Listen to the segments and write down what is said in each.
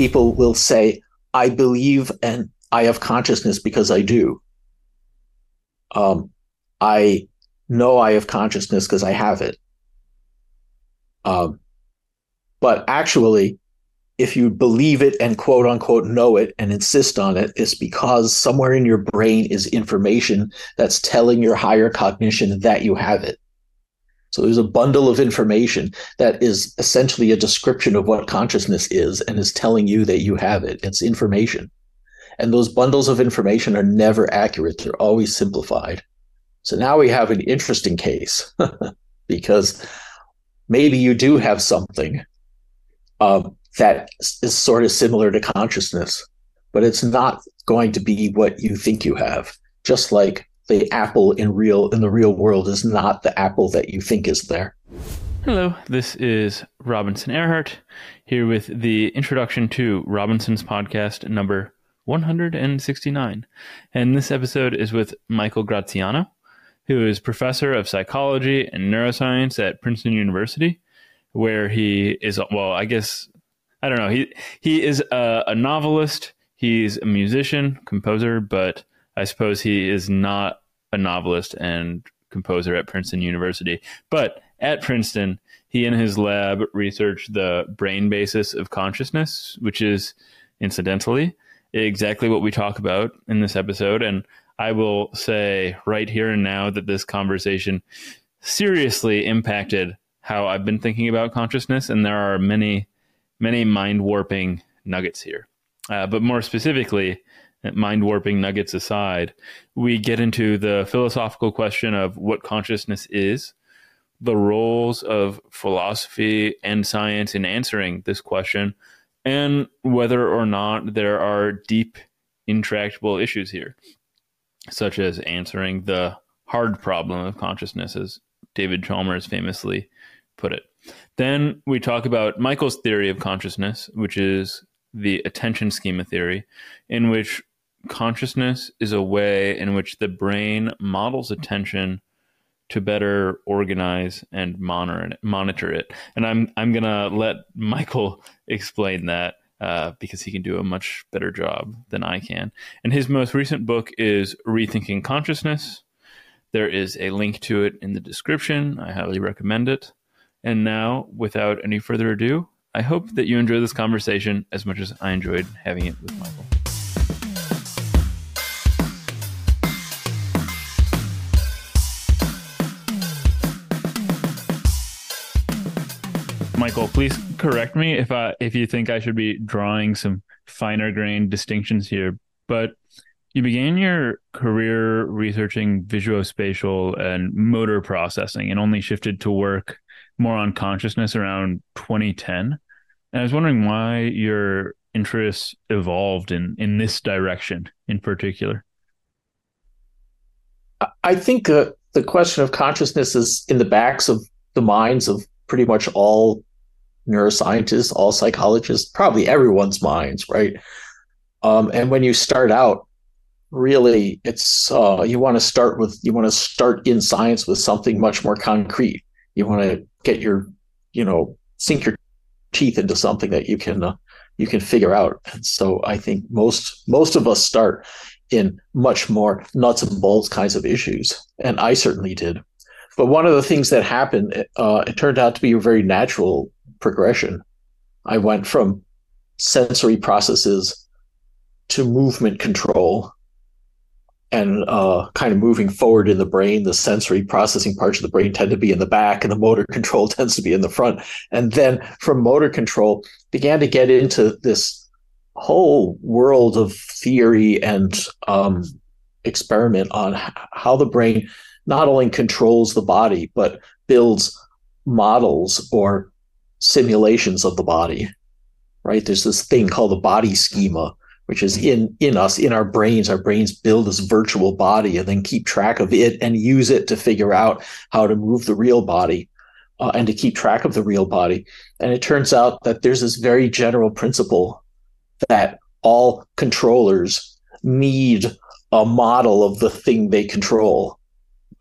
people will say, I believe and I have consciousness because I do. Um, I know I have consciousness because I have it. Um, but actually, if you believe it and quote unquote know it and insist on it, it's because somewhere in your brain is information that's telling your higher cognition that you have it. So there's a bundle of information that is essentially a description of what consciousness is and is telling you that you have it. It's information. And those bundles of information are never accurate, they're always simplified. So now we have an interesting case because maybe you do have something um, that is sort of similar to consciousness, but it's not going to be what you think you have. Just like the apple in real in the real world is not the apple that you think is there. Hello, this is Robinson Erhardt here with the introduction to Robinson's podcast number 169. And this episode is with Michael Graziano, who is professor of psychology and neuroscience at Princeton University, where he is, well, I guess, I don't know. He, he is a, a novelist, he's a musician, composer, but I suppose he is not a novelist and composer at Princeton University. But at Princeton, he and his lab researched the brain basis of consciousness, which is incidentally exactly what we talk about in this episode. And I will say right here and now that this conversation seriously impacted how I've been thinking about consciousness. And there are many, many mind warping nuggets here. Uh, but more specifically, mind warping nuggets aside, we get into the philosophical question of what consciousness is, the roles of philosophy and science in answering this question, and whether or not there are deep, intractable issues here, such as answering the hard problem of consciousness, as David Chalmers famously put it. Then we talk about Michael's theory of consciousness, which is the attention schema theory, in which consciousness is a way in which the brain models attention to better organize and monitor it, monitor it. And I'm I'm gonna let Michael explain that uh, because he can do a much better job than I can. And his most recent book is Rethinking Consciousness. There is a link to it in the description. I highly recommend it. And now, without any further ado, I hope that you enjoy this conversation as much as I enjoyed having it with Michael. Michael, please correct me if I if you think I should be drawing some finer grained distinctions here. But you began your career researching visuospatial and motor processing and only shifted to work more on consciousness around 2010. And I was wondering why your interests evolved in in this direction in particular. I think uh, the question of consciousness is in the backs of the minds of pretty much all neuroscientists, all psychologists, probably everyone's minds, right? Um, and when you start out, really, it's uh, you want to start with you want to start in science with something much more concrete. You want to get your, you know, sink your teeth into something that you can uh, you can figure out. And so I think most most of us start in much more nuts and bolts kinds of issues, and I certainly did. But one of the things that happened, uh, it turned out to be a very natural progression. I went from sensory processes to movement control and uh, kind of moving forward in the brain. The sensory processing parts of the brain tend to be in the back, and the motor control tends to be in the front. And then from motor control, began to get into this whole world of theory and um, experiment on how the brain not only controls the body, but builds models or simulations of the body, right? There's this thing called the body schema, which is in in us, in our brains. Our brains build this virtual body and then keep track of it and use it to figure out how to move the real body uh, and to keep track of the real body. And it turns out that there's this very general principle that all controllers need a model of the thing they control.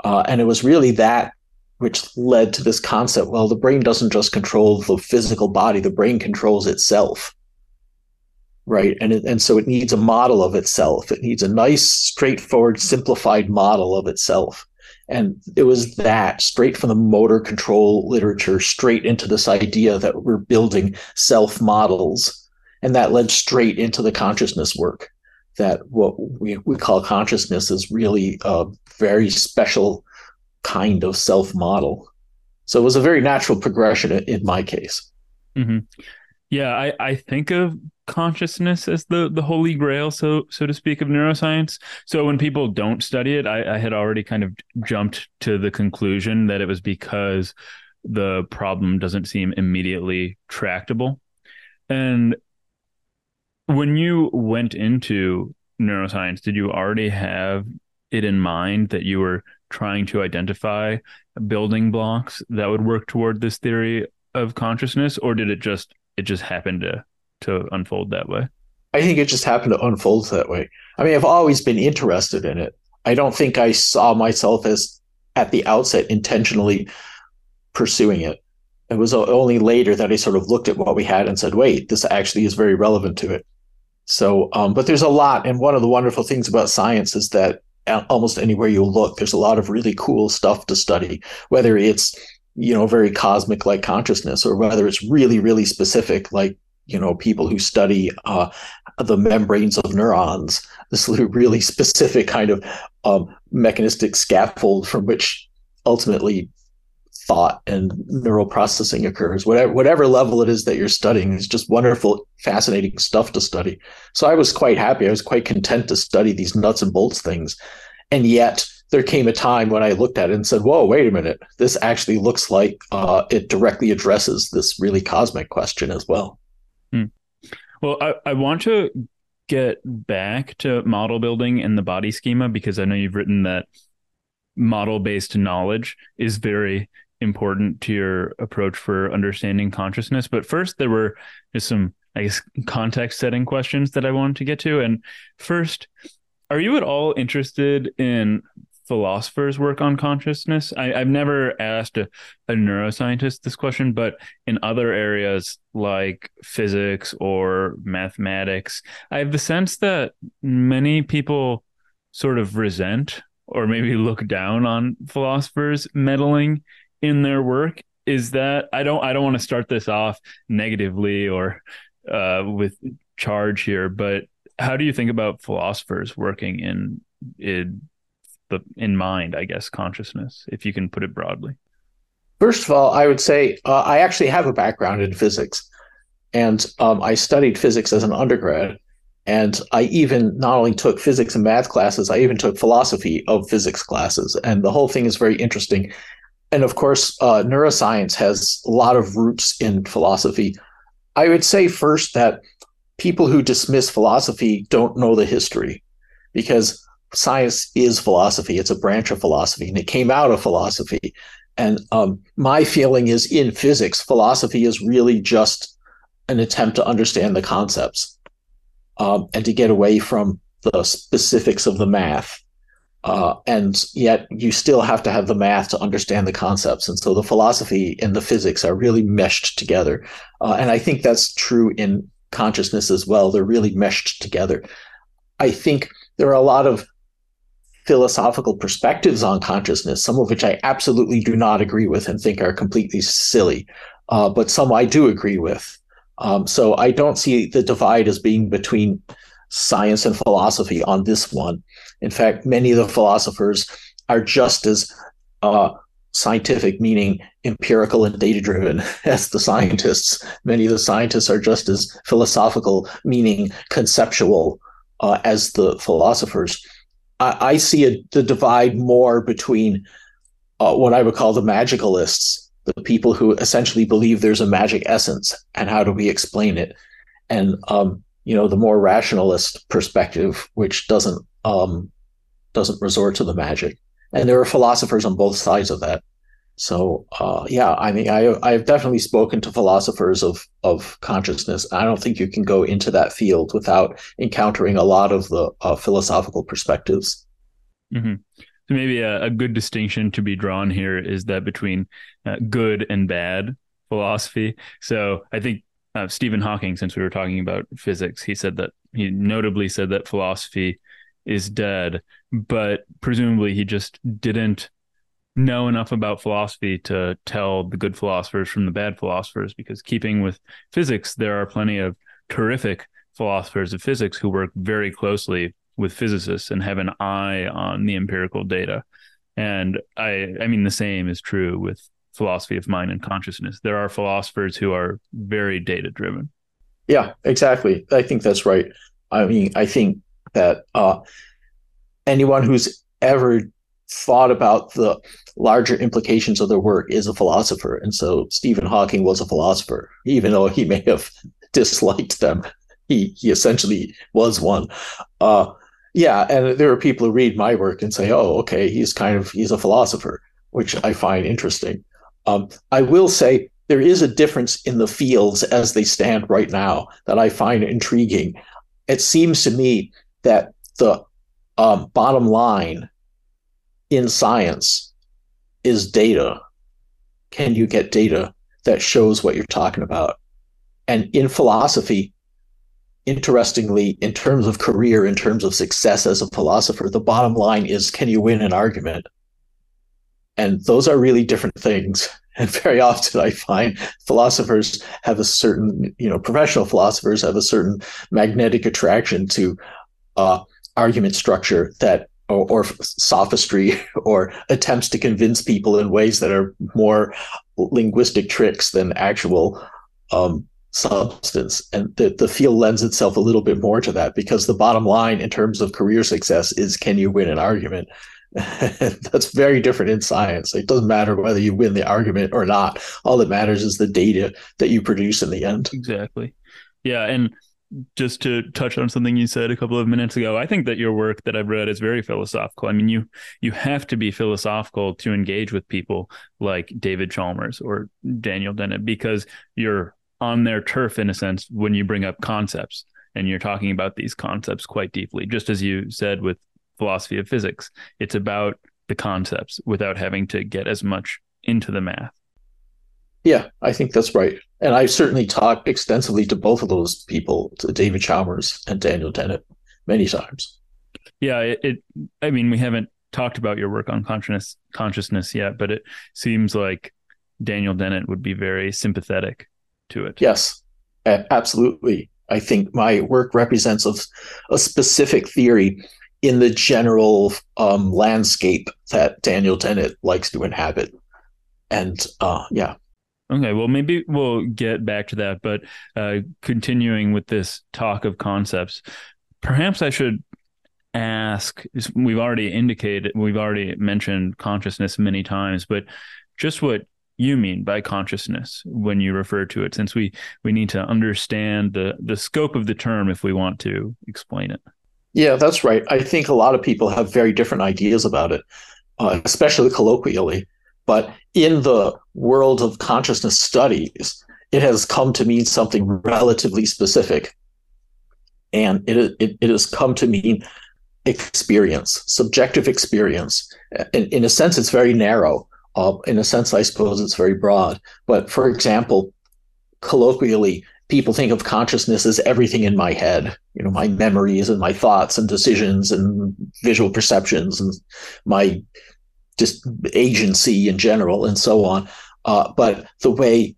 Uh, and it was really that which led to this concept well the brain doesn't just control the physical body the brain controls itself right? And it, and so it needs a model of itself. It needs a nice, straightforward, simplified model of itself. And it was that straight from the motor control literature, straight into this idea that we're building self models. And that led straight into the consciousness work. That what we, we call consciousness is really a very special kind of self model. So it was a very natural progression in my case. Mm-hmm. Yeah, I, I think of consciousness as the the holy grail, so so to speak, of neuroscience. So when people don't study it, I, I had already kind of jumped to the conclusion that it was because the problem doesn't seem immediately tractable. And when you went into neuroscience, did you already have it in mind that you were trying to identify building blocks that would work toward this theory of consciousness, or did it just it just happened to to unfold that way? I think it just happened to unfold that way. I mean, I've always been interested in it. I don't think I saw myself as at the outset intentionally pursuing it. It was only later that I sort of looked at what we had and said, wait, this actually is very relevant to it. So, um, but there's a lot. And one of the wonderful things about science is that almost anywhere you look, there's a lot of really cool stuff to study, whether it's, you know, very cosmic like consciousness or whether it's really, really specific like you know people who study uh, the membranes of neurons. This really specific kind of um, mechanistic scaffold from which ultimately thought and neural processing occurs whatever whatever level it is that you're studying is just wonderful fascinating stuff to study so i was quite happy i was quite content to study these nuts and bolts things and yet there came a time when I looked at it and said, "Whoa, wait a minute! This actually looks like uh, it directly addresses this really cosmic question as well." Hmm. Well, I, I want to get back to model building and the body schema because I know you've written that model based knowledge is very important to your approach for understanding consciousness. But first, there were just some, I guess, context setting questions that I wanted to get to. And first, are you at all interested in philosophers work on consciousness? I, have never asked a, a, neuroscientist this question, but in other areas like physics or mathematics, I have the sense that many people sort of resent or maybe look down on philosophers meddling in their work. Is that I don't I don't want to start this off negatively or uh, with charge here, but how do you think about philosophers working in in the in mind, I guess, consciousness, if you can put it broadly? First of all, I would say uh, I actually have a background in physics, and um, I studied physics as an undergrad. And I even not only took physics and math classes, I even took philosophy of physics classes. And the whole thing is very interesting. And of course, uh, neuroscience has a lot of roots in philosophy. I would say first that people who dismiss philosophy don't know the history because science is philosophy. It's a branch of philosophy, and it came out of philosophy. And um, my feeling is in physics, philosophy is really just an attempt to understand the concepts um, and to get away from the specifics of the math. Uh, and yet, you still have to have the math to understand the concepts. And so, the philosophy and the physics are really meshed together. Uh, and I think that's true in consciousness as well. They're really meshed together. I think there are a lot of philosophical perspectives on consciousness, some of which I absolutely do not agree with and think are completely silly, uh, but some I do agree with. Um, so I don't see the divide as being between science and philosophy on this one. In fact, many of the philosophers are just as uh, scientific, meaning empirical and data driven, as the scientists. Many of the scientists are just as philosophical, meaning conceptual, uh, as the philosophers. I, I see a, the divide more between uh, what I would call the magicalists, the people who essentially believe there's a magic essence, and how do we explain it, and um, you know the more rationalist perspective, which doesn't um, doesn't resort to the magic. And there are philosophers on both sides of that. So uh, yeah, I mean, I I've definitely spoken to philosophers of of consciousness. I don't think you can go into that field without encountering a lot of the uh, philosophical perspectives. Mm-hmm. So maybe a, a, good distinction to be drawn here is that between uh, good and bad philosophy. So I think uh, Stephen Hawking, since we were talking about physics, he said that he notably said that philosophy is dead, but presumably he just didn't know enough about philosophy to tell the good philosophers from the bad philosophers because keeping with physics there are plenty of terrific philosophers of physics who work very closely with physicists and have an eye on the empirical data. And i i mean the same is true with philosophy of mind and consciousness. There are philosophers who are very data driven yeah exactly. I think that's right. I mean i think that uh anyone who's ever thought about the larger implications of their work is a philosopher. And so Stephen Hawking was a philosopher, even though he may have disliked them. He, he essentially was one. Uh, yeah, and there are people who read my work and say, "Oh, okay, he's kind of he's a philosopher," which I find interesting. Um, I will say there is a difference in the fields as they stand right now that I find intriguing. It seems to me that the um, bottom line in science is data. Can you get data that shows what you're talking about? And in philosophy, interestingly, in terms of career, in terms of success as a philosopher, the bottom line is can you win an argument? And those are really different things. And very often I find philosophers have a certain, you know, professional philosophers have a certain magnetic attraction to uh, argument structure that or, or, sophistry or attempts to convince people in ways that are more linguistic tricks than actual um, substance. And the, the field lends itself a little bit more to that because the bottom line in terms of career success is can you win an argument? That's very different in science. It doesn't matter whether you win the argument or not. All that matters is the data that you produce in the end. Exactly. Yeah. And just to touch on something you said a couple of minutes ago, I think that your work that I've read is very philosophical. I mean, you you have to be philosophical to engage with people like David Chalmers or Daniel Dennett because you're on their turf in a sense when you bring up concepts and you're talking about these concepts quite deeply. Just as you said with philosophy of physics, it's about the concepts without having to get as much into the math. Yeah, I think that's right. And I've certainly talked extensively to both of those people, to David Chalmers and Daniel Dennett, many times. Yeah, it, it I mean, we haven't talked about your work on consciousness consciousness yet, but it seems like Daniel Dennett would be very sympathetic to it. Yes, absolutely. I think my work represents a, a specific theory in the general um, landscape that Daniel Dennett likes to inhabit. And uh, yeah, Okay, well, maybe we'll get back to that, but uh, continuing with this talk of concepts, perhaps I should ask. We've already indicated, we've already mentioned consciousness many times, but just what you mean by consciousness when you refer to it, since we we need to understand the the scope of the term if we want to explain it. Yeah, that's right. I think a lot of people have very different ideas about it, uh, especially colloquially. But in the world of consciousness studies, it has come to mean something relatively specific. And it, it, it has come to mean experience, subjective experience. In, in a sense, it's very narrow. Uh, in a sense, I suppose it's very broad. But for example, colloquially, people think of consciousness as everything in my head, you know, my memories and my thoughts and decisions and visual perceptions and my just agency in general and so on. Uh, but the way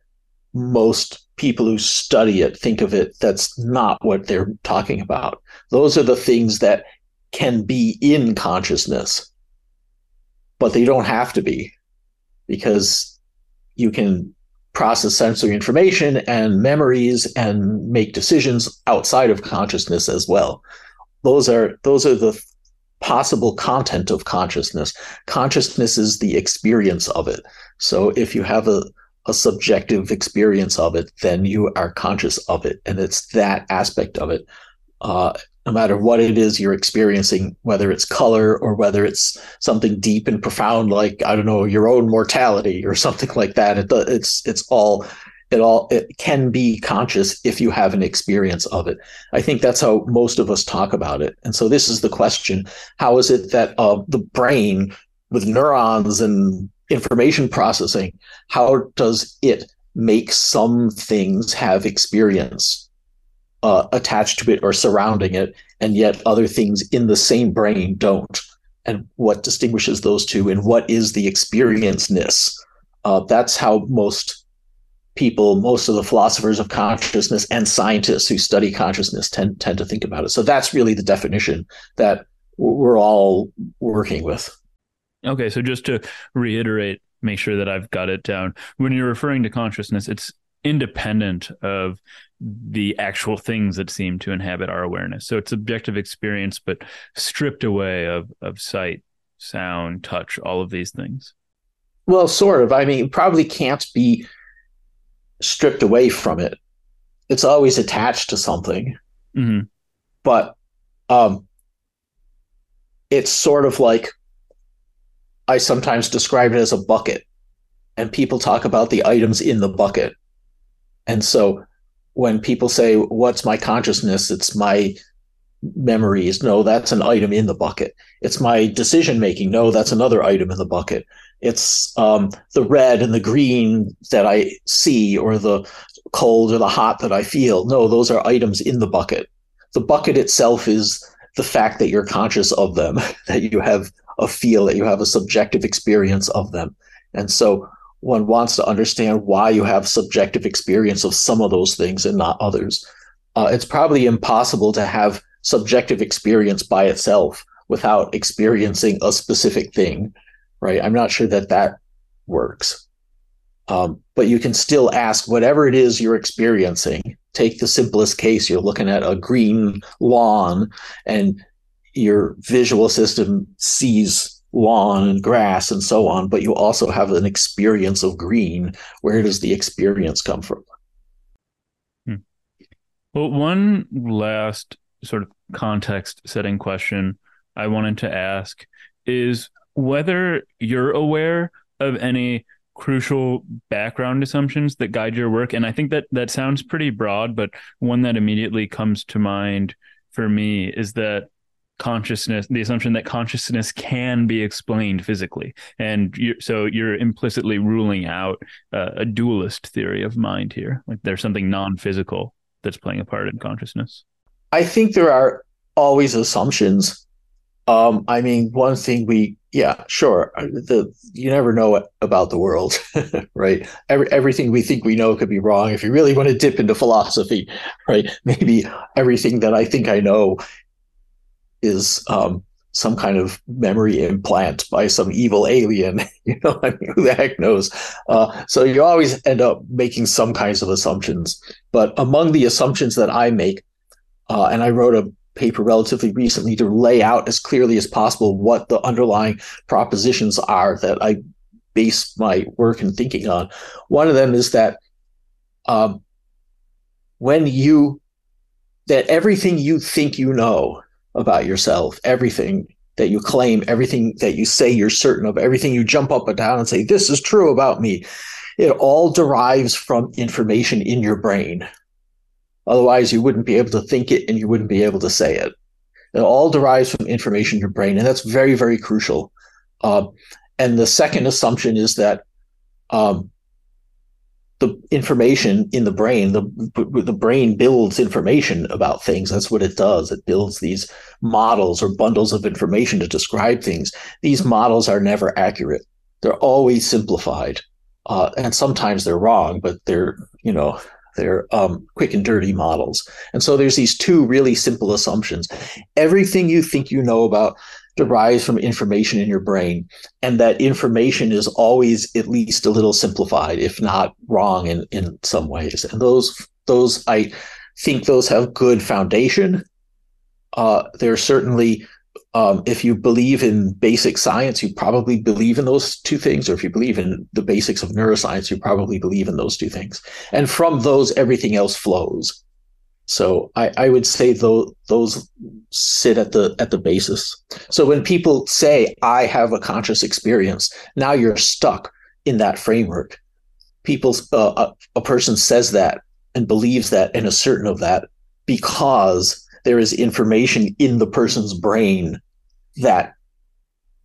most people who study it think of it, that's not what they're talking about. Those are the things that can be in consciousness, but they don't have to be because you can process sensory information and memories and make decisions outside of consciousness as well. Those are those are the possible content of consciousness. Consciousness is the experience of it. So if you have a, a subjective experience of it, then you are conscious of it. And it's that aspect of it. Uh, no matter what it is you're experiencing, whether it's color or whether it's something deep and profound, like, I don't know, your own mortality or something like that, it, it's, it's all it all it can be conscious if you have an experience of it i think that's how most of us talk about it and so this is the question how is it that uh, the brain with neurons and information processing how does it make some things have experience uh, attached to it or surrounding it, and yet other things in the same brain don't. And what distinguishes those two, and what is the experienceness? Uh, that's how most people, most of the philosophers of consciousness and scientists who study consciousness tend tend to think about it. So that's really the definition that we're all working with. Okay, so just to reiterate, make sure that I've got it down. When you're referring to consciousness, it's independent of the actual things that seem to inhabit our awareness. So it's objective experience, but stripped away of of sight, sound, touch, all of these things. Well, sort of. I mean, probably can't be stripped away from it. It's always attached to something. Mm-hmm. But um, it's sort of like I sometimes describe it as a bucket, and people talk about the items in the bucket. And so when people say, What's my consciousness? It's my memories. No, that's an item in the bucket. It's my decision making. No, that's another item in the bucket. It's um, the red and the green that I see, or the cold or the hot that I feel. No, those are items in the bucket. The bucket itself is the fact that you're conscious of them, that you have a feel, that you have a subjective experience of them. And so one wants to understand why you have subjective experience of some of those things and not others. Uh, it's probably impossible to have subjective experience by itself without experiencing a specific thing, right? I'm not sure that that works. Um, but you can still ask whatever it is you're experiencing. Take the simplest case you're looking at a green lawn, and your visual system sees lawn and grass and so on, but you also have an experience of green. Where does the experience come from? Hmm. Well, one last sort of context setting question I wanted to ask is whether you're aware of any crucial background assumptions that guide your work and i think that that sounds pretty broad but one that immediately comes to mind for me is that consciousness the assumption that consciousness can be explained physically. And you're, so you're implicitly ruling out uh, a dualist theory of mind here. Like there's something non-physical that's playing a part in consciousness. I think there are always assumptions. Um, I mean, one thing we, yeah, sure. Uh, the you never know about the world, right? Every, everything we think we know could be wrong. If you really want to dip into philosophy, right? Maybe everything that I think I know is um, some kind of memory implant by some evil alien. You know, I mean, who the heck knows? Uh, so you always end up making some kinds of assumptions. But among the assumptions that I make, uh, and I wrote a paper relatively recently to lay out as clearly as possible what the underlying propositions are that I base my work and thinking on. One of them is that um, when you that everything you think you know about yourself, everything that you claim, everything that you say you're certain of, everything you jump up and down and say this is true about me, it all derives from information in your brain. Otherwise, you wouldn't be able to think it and you wouldn't be able to say it. It all derives from information in your brain, and that's very, very crucial. Uh, and the second assumption is that um, the information in the brain, the the brain builds information about things. That's what it does. It builds these models or bundles of information to describe things. These models are never accurate. They're always simplified, uh, and sometimes they're wrong, but they're you know they're um, quick and dirty models. And so there's these two really simple assumptions. Everything you think you know about derives from information in your brain, and that information is always at least a little simplified, if not wrong in, in some ways. And those those I think those have good foundation. Uh, they're certainly um, if you believe in basic science, you probably believe in those two things. Or if you believe in the basics of neuroscience, you probably believe in those two things. And from those, everything else flows. So I, I would say those sit at the at the basis. So when people say I have a conscious experience, now you're stuck in that framework. People, uh, a, a person says that and believes that and is certain of that because there is information in the person's brain that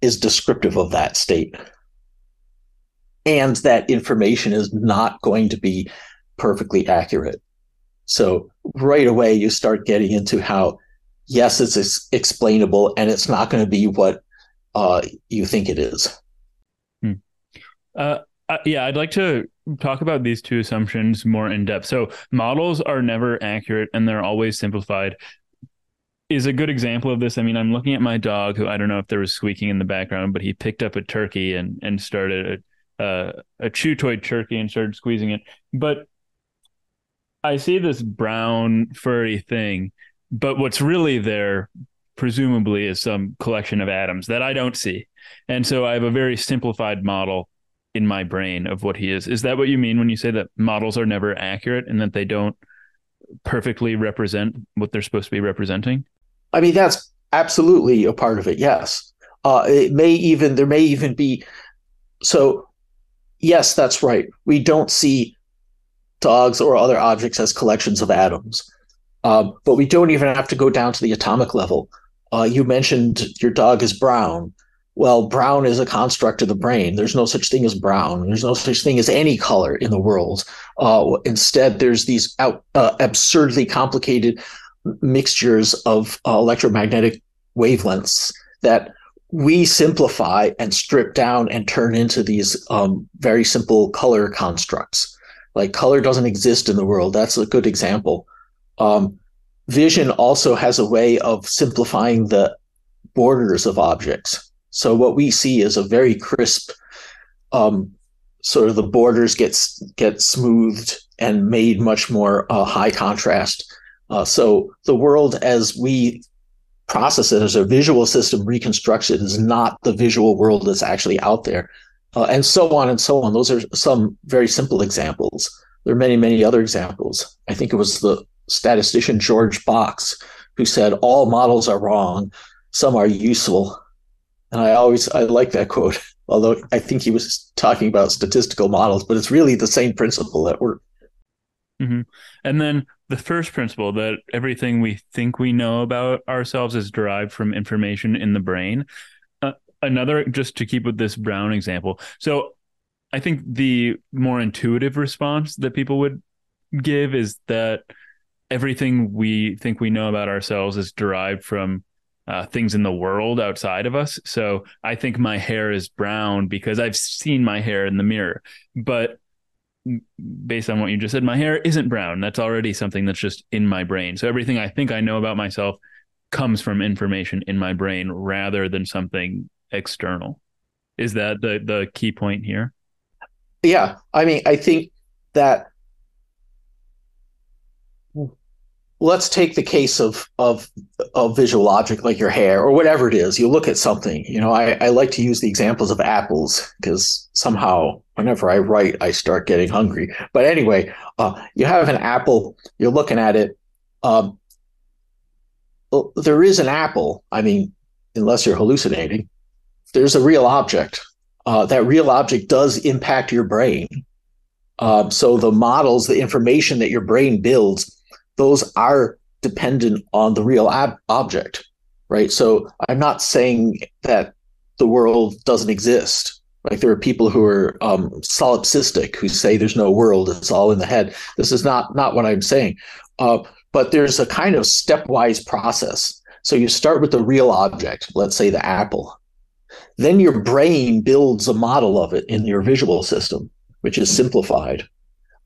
is descriptive of that state. and that information is not going to be perfectly accurate. So right away, you start getting into how, yes, it's explainable and it's not going to be what uh, you think it is. Hmm. Uh, uh, yeah, I'd like to talk about these two assumptions more in depth. So, models are never accurate and they're always simplified. Is a good example of this. I mean, I'm looking at my dog, who I don't know if there was squeaking in the background, but he picked up a turkey and and started a a chew toy turkey and started squeezing it. But I see this brown furry thing, but what's really there, presumably, is some collection of atoms that I don't see. And so I have a very simplified model in my brain of what he is. Is that what you mean when you say that models are never accurate and that they don't perfectly represent what they're supposed to be representing? I mean, that's absolutely a part of it. Yes. Uh, it may even, there may even be, so yes, that's right. We don't see dogs or other objects as collections of atoms. Um, but we don't even have to go down to the atomic level. Uh, you mentioned your dog is brown. Well, brown is a construct of the brain. There's no such thing as brown. There's no such thing as any color in the world. Uh, instead, there's these out, uh, absurdly complicated mixtures of uh, electromagnetic wavelengths that we simplify and strip down and turn into these um, very simple color constructs. Like color doesn't exist in the world. That's a good example. Um, vision also has a way of simplifying the borders of objects. So what we see is a very crisp, um, sort of the borders gets get smoothed and made much more uh, high contrast. Uh, so the world as we process it as a visual system reconstructs it is not the visual world that's actually out there uh, and so on and so on. Those are some very simple examples. There are many, many other examples. I think it was the statistician George Box who said all models are wrong, some are useful. And I always I like that quote, although I think he was talking about statistical models, but it's really the same principle at work. Mm-hmm. And then the first principle that everything we think we know about ourselves is derived from information in the brain another just to keep with this brown example so i think the more intuitive response that people would give is that everything we think we know about ourselves is derived from uh, things in the world outside of us. So I think my hair is brown because I've seen my hair in the mirror. But based on what you just said, my hair isn't brown. That's already something that's just in my brain. So everything I think I know about myself comes from information in my brain rather than something external. Is that the the key point here? Yeah, I mean, I think that let's take the case of of of visual logic like your hair or whatever it is you look at something you know i, I like to use the examples of apples because somehow whenever i write i start getting hungry but anyway uh, you have an apple you're looking at it um, there is an apple i mean unless you're hallucinating there's a real object. Uh, that real object does impact your brain. Um, so the models, the information that your brain builds, those are dependent on the real ab- object, right? So I'm not saying that the world doesn't exist. Like there are people who are um, solipsistic who say there's no world; it's all in the head. This is not not what I'm saying. Uh, but there's a kind of stepwise process. So you start with the real object, let's say the apple, then your brain builds a model of it in your visual system, which is simplified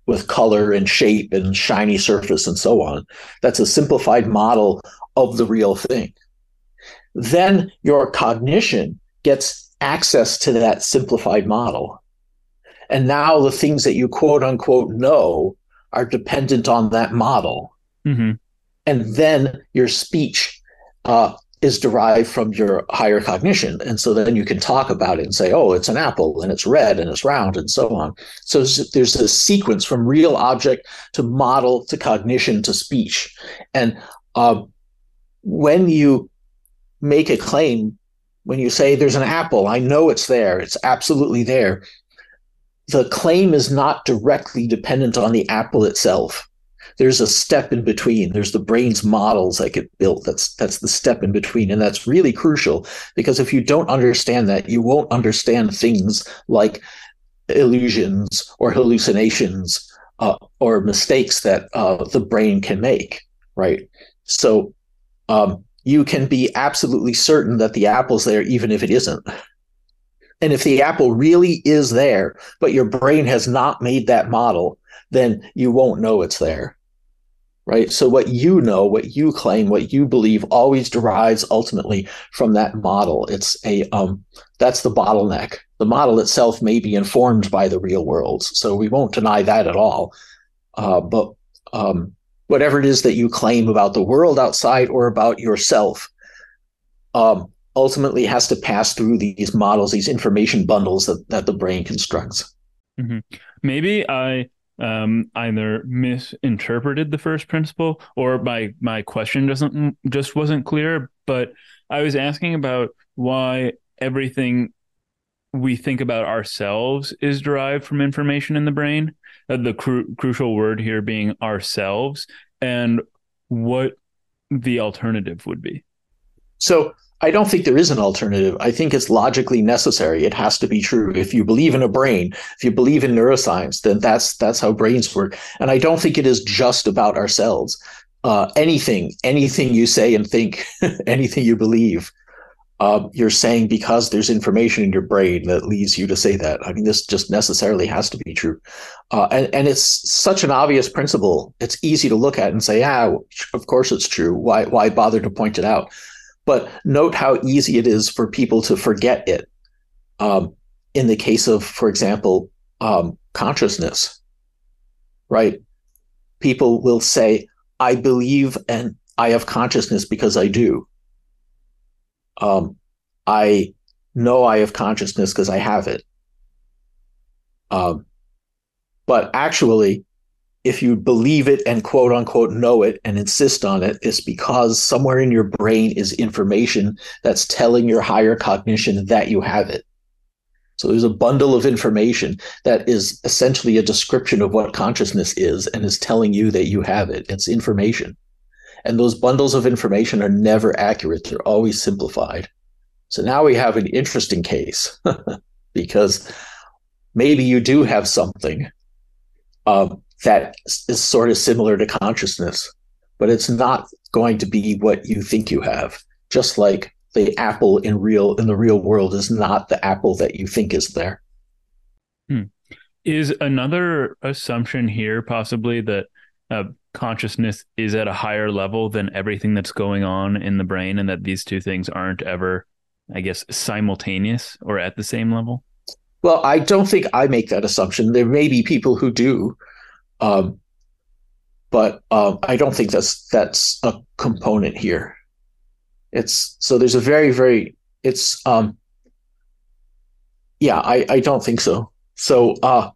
with color and shape and shiny surface and so on. That's a simplified model of the real thing. Then your cognition gets access to that simplified model. And now the things that you quote unquote know are dependent on that model. Mm-hmm. And then your speech uh, is derived from your higher cognition. And so then you can talk about it and say, oh, it's an apple and it's red and it's round and so on. So there's a sequence from real object to model to cognition to speech. And uh, when you make a claim, when you say there's an apple, I know it's there, it's absolutely there. The claim is not directly dependent on the apple itself there's a step in between. There's the brain's models that get built. That's that's the step in between, and that's really crucial because if you don't understand that, you won't understand things like illusions or hallucinations uh, or mistakes that uh, the brain can make, right? So um, you can be absolutely certain that the apple's there, even if it isn't. And if the apple really is there, but your brain has not made that model, then you won't know it's there. Right. So what you know, what you claim, what you believe always derives ultimately from that model. It's a um that's the bottleneck. The model itself may be informed by the real world. So we won't deny that at all. Uh, but um, whatever it is that you claim about the world outside or about yourself, um, ultimately has to pass through these models, these information bundles that, that the brain constructs. Mm-hmm. Maybe I um, either misinterpreted the first principle or my my question doesn't just wasn't clear. But I was asking about why everything we think about ourselves is derived from information in the brain. Uh, the cru- crucial word here being ourselves, and what the alternative would be. So I don't think there is an alternative. I think it's logically necessary. It has to be true. If you believe in a brain, if you believe in neuroscience, then that's that's how brains work. And I don't think it is just about ourselves. Uh, anything, anything you say and think, anything you believe, uh, you're saying because there's information in your brain that leads you to say that. I mean, this just necessarily has to be true. Uh, and, and it's such an obvious principle. It's easy to look at and say, ah, of course it's true. Why, why bother to point it out? But note how easy it is for people to forget it. Um, in the case of, for example, um, consciousness, right? People will say, I believe and I have consciousness because I do. Um, I know I have consciousness because I have it. Um, but actually, if you believe it and quote unquote know it and insist on it, it's because somewhere in your brain is information that's telling your higher cognition that you have it. So there's a bundle of information that is essentially a description of what consciousness is and is telling you that you have it. It's information. And those bundles of information are never accurate, they're always simplified. So now we have an interesting case because maybe you do have something um, that is sort of similar to consciousness, but it's not going to be what you think you have. Just like the apple in real in the real world is not the apple that you think is there. Hmm. Is another assumption here possibly that uh, consciousness is at a higher level than everything that's going on in the brain, and that these two things aren't ever, I guess, simultaneous or at the same level? Well, I don't think I make that assumption. There may be people who do, um, but um, I don't think that's that's a component here. It's so there's a very very it's um yeah I I don't think so. So uh,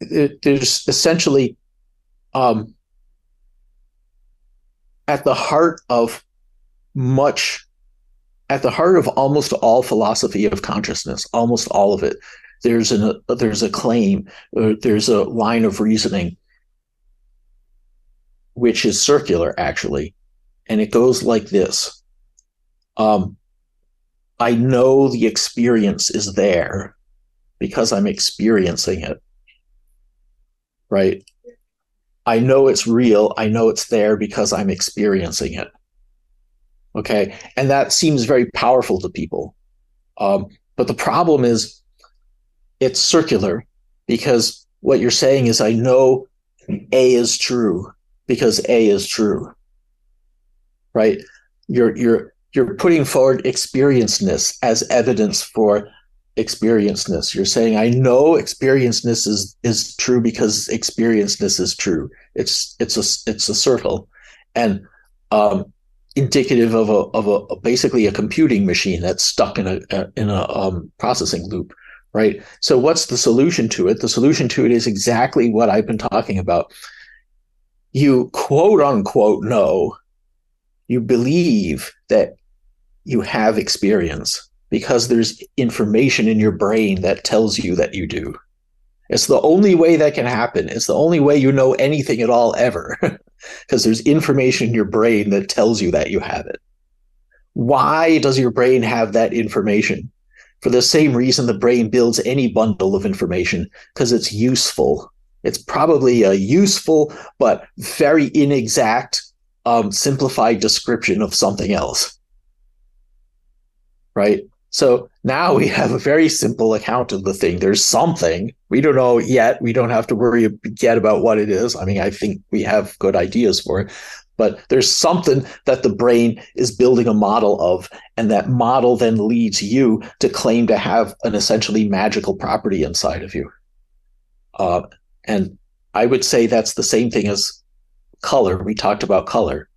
it, there's essentially um at the heart of much at the heart of almost all philosophy of consciousness almost all of it there's an a, there's a claim, uh, there's a line of reasoning, which is circular actually, and it goes like this: um, I know the experience is there because I'm experiencing it, right? I know it's real. I know it's there because I'm experiencing it. Okay. And that seems very powerful to people. Um, but the problem is it's circular because what you're saying is I know A is true because A is true. Right? You're you're you're putting forward experienceness as evidence for experienceness. You're saying I know experienceness is is true because experienceness is true. It's it's a it's a circle, and um, indicative of a of a basically a computing machine that's stuck in a, a in a um, processing loop right? So what's the solution to it? The solution to it is exactly what I've been talking about. You quote unquote know, you believe that you have experience because there's information in your brain that tells you that you do. It's the only way that can happen. It's the only way you know anything at all ever because there's information in your brain that tells you that you have it. Why does your brain have that information? For the same reason the brain builds any bundle of information because it's useful. It's probably a useful but very inexact, um, simplified description of something else. Right? So now we have a very simple account of the thing. There's something. We don't know yet. We don't have to worry yet about what it is. I mean, I think we have good ideas for it, but there's something that the brain is building a model of. And that model then leads you to claim to have an essentially magical property inside of you. Uh, and I would say that's the same thing as color. We talked about color.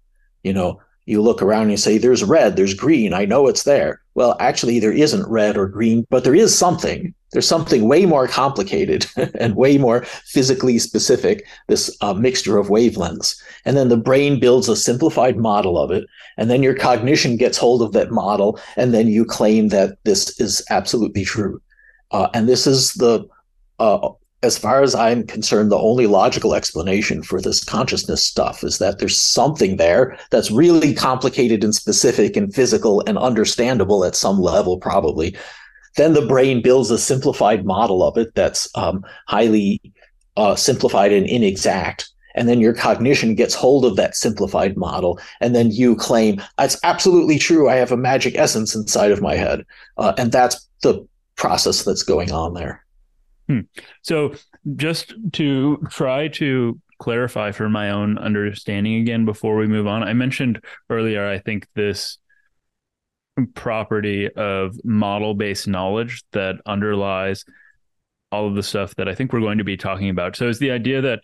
You know, you look around and you say, there's red, there's green, I know it's there. Well, actually, there isn't red or green, but there is something. There's something way more complicated and way more physically specific, this uh, mixture of wavelengths. And then the brain builds a simplified model of it. And then your cognition gets hold of that model. And then you claim that this is absolutely true. Uh, and this is the uh, as far as I'm concerned, the only logical explanation for this consciousness stuff is that there's something there that's really complicated and specific and physical and understandable at some level, probably. Then the brain builds a simplified model of it that's um, highly uh, simplified and inexact. And then your cognition gets hold of that simplified model. And then you claim, it's absolutely true. I have a magic essence inside of my head. Uh, and that's the process that's going on there. Hmm. So, just to try to clarify for my own understanding again before we move on, I mentioned earlier, I think this property of model based knowledge that underlies all of the stuff that I think we're going to be talking about. So, it's the idea that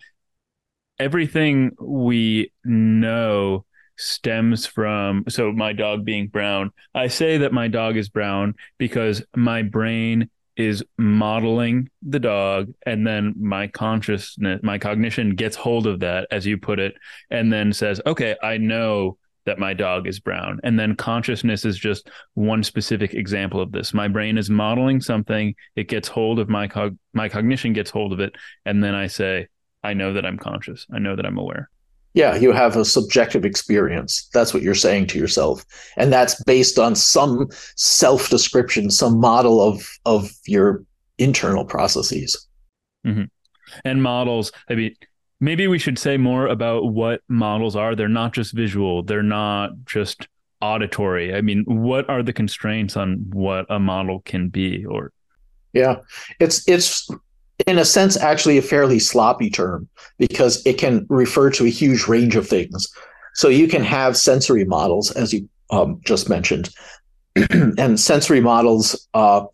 everything we know stems from so my dog being brown i say that my dog is brown because my brain is modeling the dog and then my consciousness my cognition gets hold of that as you put it and then says okay i know that my dog is brown. And then consciousness is just one specific example of this. My brain is modeling something it gets hold of my cog my cognition gets hold of it and then i say i know that i'm conscious i know that i'm aware yeah, you have a subjective experience. That's what you're saying to yourself. And that's based on some self description, some model of, of your internal processes. Mm-hmm. And models, I mean, maybe we should say more about what models are. They're not just visual, they're not just auditory. I mean, what are the constraints on what a model can be or yeah, it's it's in a sense, actually a fairly sloppy term because it can refer to a huge range of things. So you can have sensory models, as you um, just mentioned, and sensory models uh,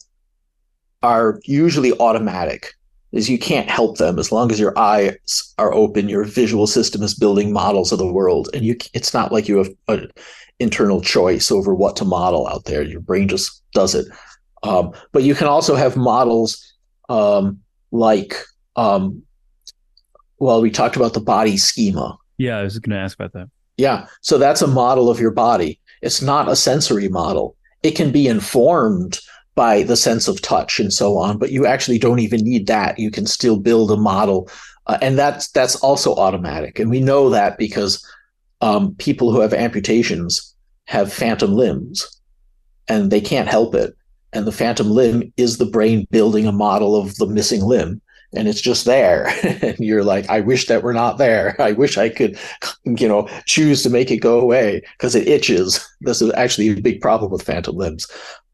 are usually automatic. Is you can't help them as long as your eyes are open. Your visual system is building models of the world, and you. It's not like you have an internal choice over what to model out there. Your brain just does it. Um, but you can also have models um, like um well we talked about the body schema. Yeah i was going to ask about that. Yeah so that's a model of your body. It's not a sensory model. It can be informed by the sense of touch and so on but you actually don't even need that. You can still build a model uh, and that's that's also automatic. And we know that because um, people who have amputations have phantom limbs and they can't help it and the phantom limb is the brain building a model of the missing limb and it's just there. And you're like i wish that were not there. I wish i could you know choose to make it go away because it itches. This is actually a big problem with phantom limbs.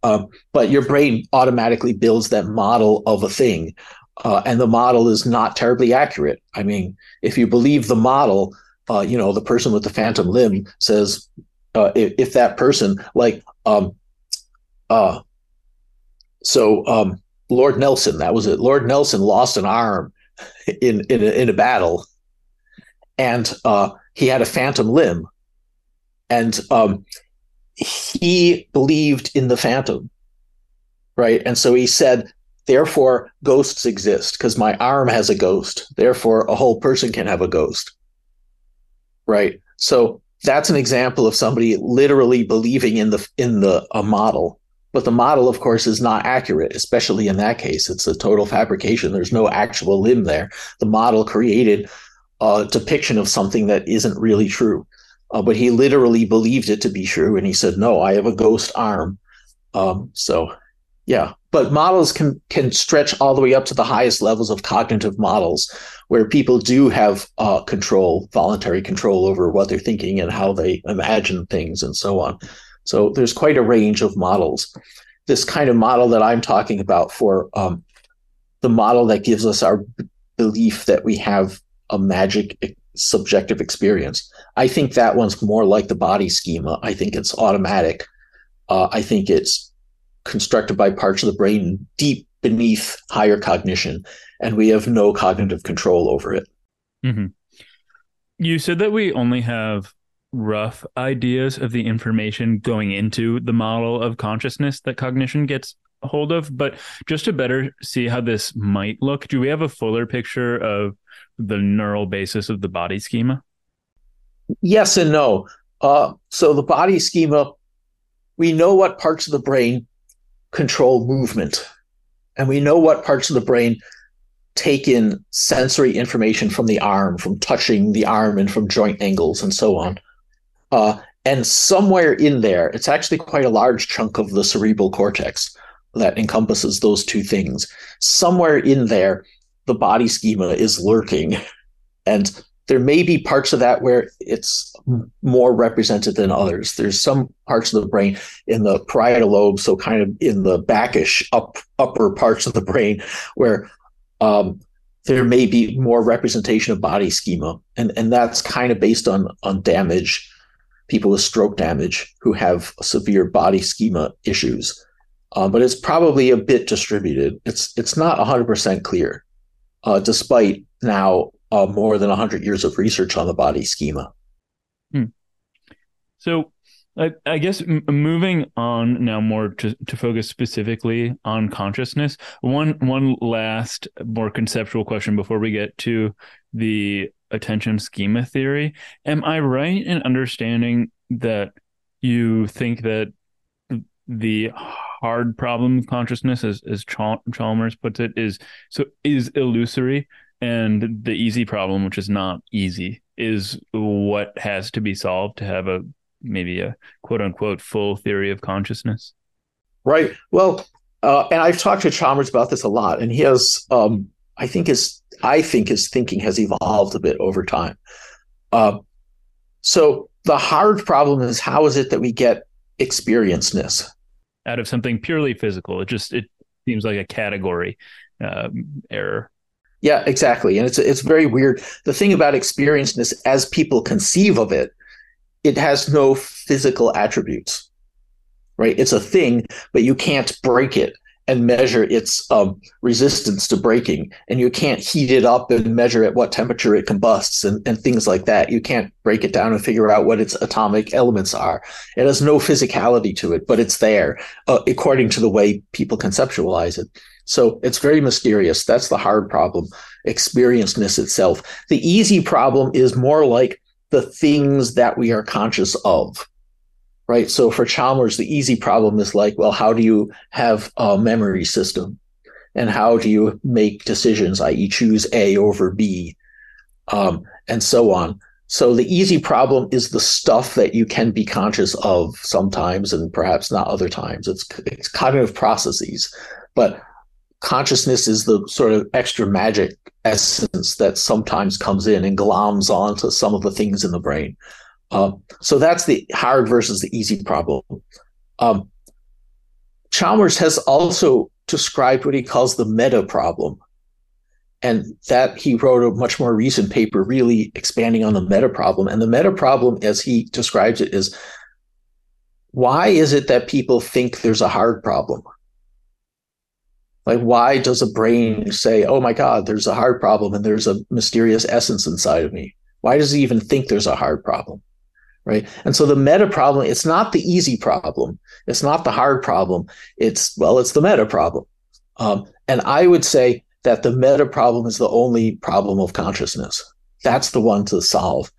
Um, but your brain automatically builds that model of a thing uh, and the model is not terribly accurate. I mean if you believe the model uh, you know the person with the phantom limb says uh, if, if, that person like um, uh, so um, Lord Nelson, that was it. Lord Nelson lost an arm in in a, in a battle, and uh, he had a phantom limb, and um, he believed in the phantom, right? And so he said, therefore, ghosts exist because my arm has a ghost. Therefore, a whole person can have a ghost, right? So that's an example of somebody literally believing in the in the a model but the model, of course, is not accurate, especially in that case. It's a total fabrication. There's no actual limb there. The model created a depiction of something that isn't really true. Uh, but he literally believed it to be true. And he said, No, I have a ghost arm. Um, so, yeah. but models can can stretch all the way up to the highest levels of cognitive models where people do have uh, control voluntary control over what they're thinking and how they imagine things and so on so there's quite a range of models this kind of model that i'm talking about for um, the model that gives us our b- belief that we have a magic subjective experience i think that one's more like the body schema i think it's automatic uh, i think it's constructed by parts of the brain deep beneath higher cognition, and we have no cognitive control over it. Mm-hmm. You said that we only have rough ideas of the information going into the model of consciousness that cognition gets hold of, but just to better see how this might look, do we have a fuller picture of the neural basis of the body schema? Yes and no. Uh, so the body schema, we know what parts of the brain control movement. And we know what parts of the brain take in sensory information from the arm, from touching the arm and from joint angles and so on. Uh, and somewhere in there, it's actually quite a large chunk of the cerebral cortex that encompasses those two things. Somewhere in there, the body schema is lurking. And there may be parts of that where it's more represented than others. There's some parts of the brain in the parietal lobe, so kind of in the backish up upper parts of the brain, where um, there may be more representation of body schema, and and that's kind of based on on damage, people with stroke damage who have severe body schema issues. Um, but it's probably a bit distributed. It's it's not 100% clear, uh, despite now uh, more than 100 years of research on the body schema. Hmm. So, I, I guess m- moving on now more to, to focus specifically on consciousness. One one last more conceptual question before we get to the attention schema theory. Am I right in understanding that you think that the hard problem of consciousness, as as Chalmers puts it, is so is illusory, and the easy problem, which is not easy, is what has to be solved to have a maybe a quote unquote full theory of consciousness. Right. Well, uh, and I've talked to Chalmers about this a lot, and he has, um, I think his, I think his thinking has evolved a bit over time. Uh, so the hard problem is how is it that we get experienceness out of something purely physical? It just it seems like a category uh, error. Yeah, exactly. And it's it's very weird. The thing about experienceness, as people conceive of it, it has no physical attributes. Right? It's a thing, but you can't break it and measure its um, resistance to breaking. And you can't heat it up and measure at what temperature it combusts and, and things like that. You can't break it down and figure out what its atomic elements are. It has no physicality to it, but it's there uh, according to the way people conceptualize it. So it's very mysterious. That's the hard problem, experienceness itself. The easy problem is more like the things that we are conscious of. Right. So for Chalmers, the easy problem is like, well, how do you have a memory system? And how do you make decisions, i.e., choose A over B, um, and so on. So the easy problem is the stuff that you can be conscious of sometimes and perhaps not other times. It's, it's cognitive processes. But consciousness is the sort of extra magic essence that sometimes comes in and gloms onto some of the things in the brain. Um, so that's the hard versus the easy problem. Um, Chalmers has also described what he calls the meta problem. And that he wrote a much more recent paper, really expanding on the meta problem. And the meta problem, as he describes it, is why is it that people think there's a hard problem? Like, why does a brain say, oh my God, there's a hard problem and there's a mysterious essence inside of me? Why does he even think there's a hard problem? Right. And so the meta problem, it's not the easy problem. It's not the hard problem. It's, well, it's the meta problem. Um, and I would say that the meta problem is the only problem of consciousness. That's the one to solve.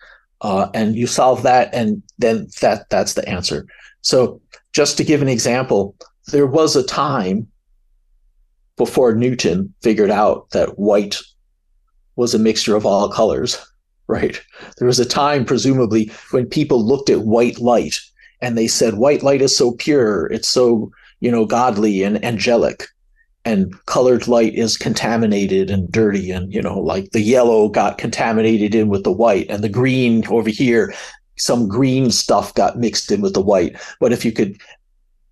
Uh, and you solve that, and then that that's the answer. So just to give an example, there was a time before Newton figured out that white was a mixture of all colors, right? There was a time, presumably, when people looked at white light and they said, white light is so pure, it's so, you know, godly and angelic. and colored light is contaminated and dirty and you know like the yellow got contaminated in with the white and the green over here some green stuff got mixed in with the white but if you could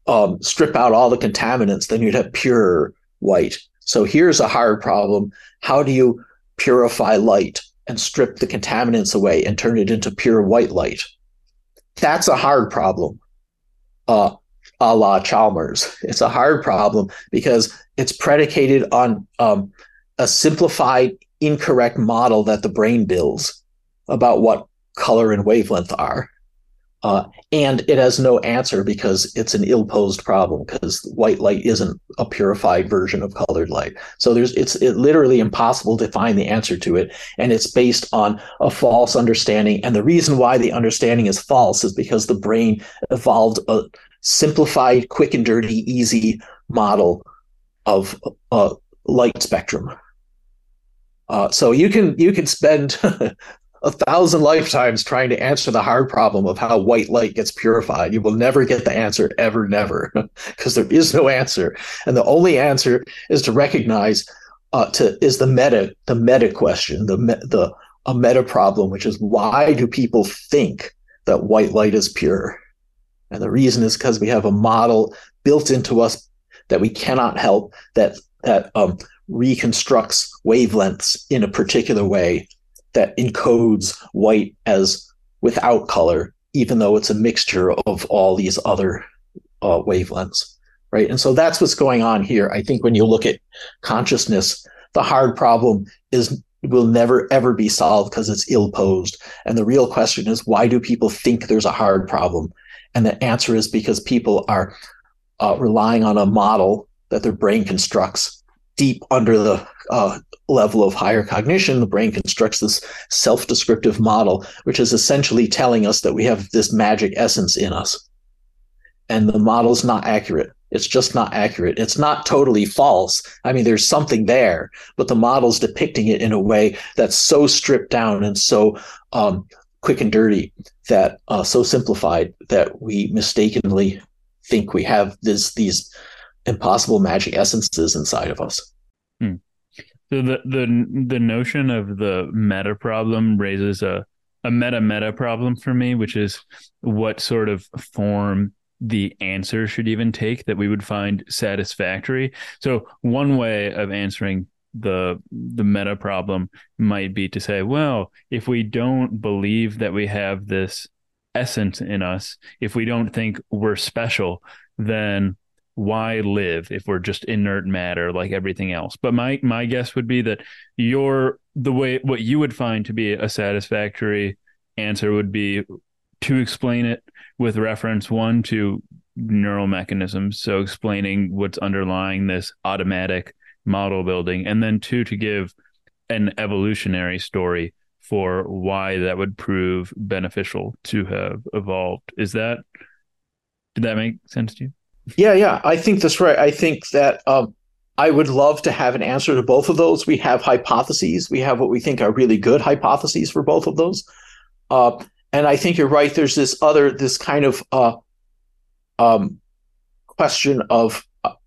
um, strip out all the contaminants then you'd have pure white so here's a hard problem how do you purify light and strip the contaminants away and turn it into pure white light that's a hard problem uh, a la Chalmers. It's a hard problem because it's predicated on um, a simplified, incorrect model that the brain builds about what color and wavelength are. Uh, and it has no answer because it's an ill-posed problem because white light isn't a purified version of colored light. So there's it's it literally impossible to find the answer to it, and it's based on a false understanding. And the reason why the understanding is false is because the brain evolved a simplified, quick and dirty, easy model of uh, light spectrum. Uh, so you can you can spend a thousand lifetimes trying to answer the hard problem of how white light gets purified. You will never get the answer, ever, never, because there is no answer, and the only answer is to recognize uh, to is the meta the meta question the the a meta problem, which is why do people think that white light is pure? And the reason is because we have a model built into us that we cannot help that that um, reconstructs wavelengths in a particular way that encodes white as without color, even though it's a mixture of all these other uh, wavelengths, right? And so that's what's going on here. I think when you look at consciousness, the hard problem is will never ever be solved because it's ill posed. And the real question is why do people think there's a hard problem? And the answer is because people are uh, relying on a model that their brain constructs deep under the uh, level of higher cognition. The brain constructs this self descriptive model, which is essentially telling us that we have this magic essence in us. And the model's not accurate. It's just not accurate. It's not totally false. I mean, there's something there, but the model's depicting it in a way that's so stripped down and so um, quick and dirty that uh, so simplified that we mistakenly think we have this these impossible magic essences inside of us. So the the the notion of the meta problem raises a a meta meta problem for me, which is what sort of form the answer should even take that we would find satisfactory. So one way of answering the the meta problem might be to say, well, if we don't believe that we have this essence in us, if we don't think we're special, then why live if we're just inert matter like everything else? But my my guess would be that your the way what you would find to be a satisfactory answer would be to explain it with reference one to neural mechanisms, so explaining what's underlying this automatic model building, and then two to give an evolutionary story for why that would prove beneficial to have evolved. Is that did that make sense to you? Yeah, yeah, I think that's right. I think that um, I would love to have an answer to both of those. We have hypotheses. We have what we think are really good hypotheses for both of those. Uh, and I think you're right. There's this other, this kind of uh, um, question of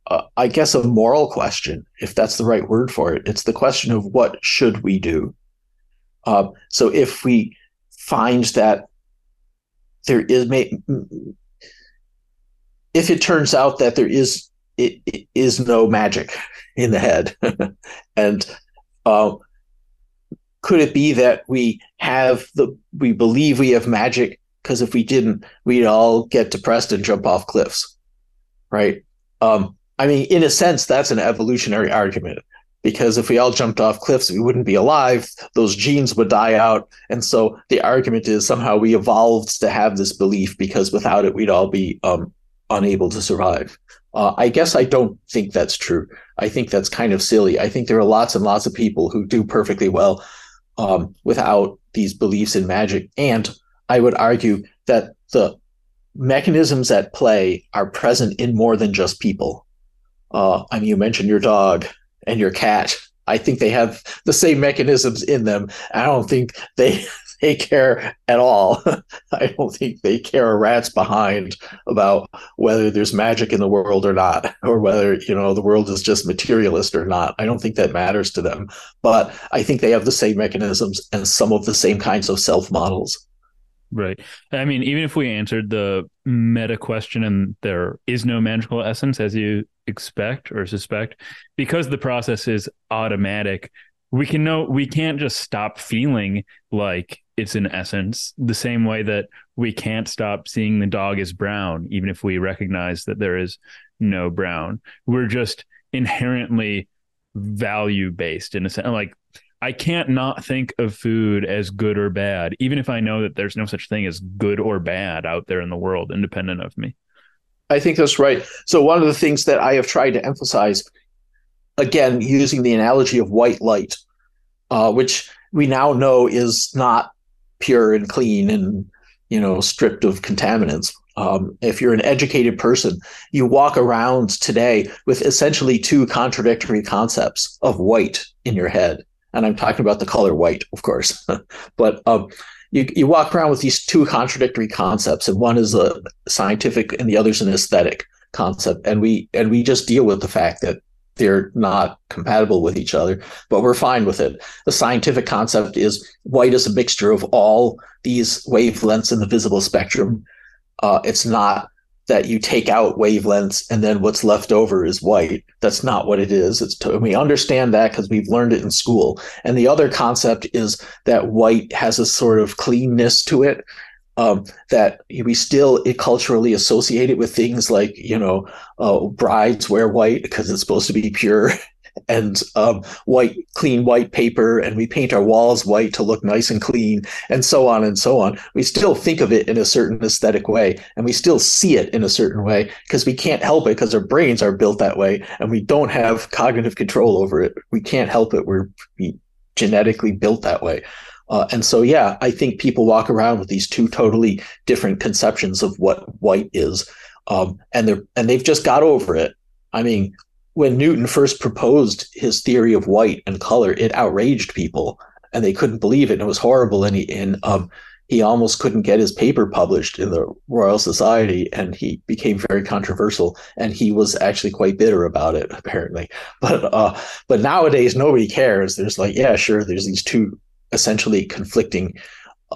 uh, I guess, a moral question, if that's the right word for it. It's the question of what should we do. Uh, so if we find that there is, may, if it turns out that there is it, it is no magic in the head, and uh, could it be that we have the we believe we have magic because if we didn't, we'd all get depressed and jump off cliffs, right? Um, I mean, in a sense, that's an evolutionary argument because if we all jumped off cliffs, we wouldn't be alive. Those genes would die out. And so the argument is somehow we evolved to have this belief because without it, we'd all be um, unable to survive. Uh, I guess I don't think that's true. I think that's kind of silly. I think there are lots and lots of people who do perfectly well um, without these beliefs in magic. And I would argue that the mechanisms at play are present in more than just people. Uh, I mean, you mentioned your dog and your cat. I think they have the same mechanisms in them. I don't think they they care at all. I don't think they care a rat's behind about whether there's magic in the world or not, or whether you know the world is just materialist or not. I don't think that matters to them. But I think they have the same mechanisms and some of the same kinds of self models. Right. I mean, even if we answered the meta question and there is no magical essence as you expect or suspect, because the process is automatic, we can know we can't just stop feeling like it's an essence the same way that we can't stop seeing the dog as brown, even if we recognize that there is no brown. We're just inherently value based in a sense. Like I can't not think of food as good or bad, even if I know that there's no such thing as good or bad out there in the world, independent of me. I think that's right. So, one of the things that I have tried to emphasize, again, using the analogy of white light, uh, which we now know is not pure and clean and you know stripped of contaminants. Um, if you're an educated person, you walk around today with essentially two contradictory concepts of white in your head and I'm talking about the color white, of course. but um, you you walk around with these two contradictory concepts, and one is a scientific, and the other is an aesthetic concept, and we and we just deal with the fact that they're not compatible with each other, but we're fine with it. The scientific concept is white is a mixture of all these wavelengths in the visible spectrum. Uh, it's not that you take out wavelengths and then what's left over is white. That's not what it is. It's to, we understand that because we've learned it in school. And the other concept is that white has a sort of cleanness to it. Um, that we still culturally associate it with things like you know uh, brides wear white because it's supposed to be pure and um, white, clean white paper, and we paint our walls white to look nice and clean, and so on and so on. We still think of it in a certain aesthetic way, and we still see it in a certain way because we can't help it because our brains are built that way, and we don't have cognitive control over it. We can't help it. We're genetically built that way. Uh, and so, yeah, I think people walk around with these two totally different conceptions of what white is, um, and they're and they've just got over it. I mean, when Newton first proposed his theory of white and color, it outraged people and they couldn't believe it. And it was horrible. And he, and, um, he almost couldn't get his paper published in the Royal Society and he became very controversial and he was actually quite bitter about it apparently but uh but nowadays nobody cares there's like yeah sure there's these two essentially conflicting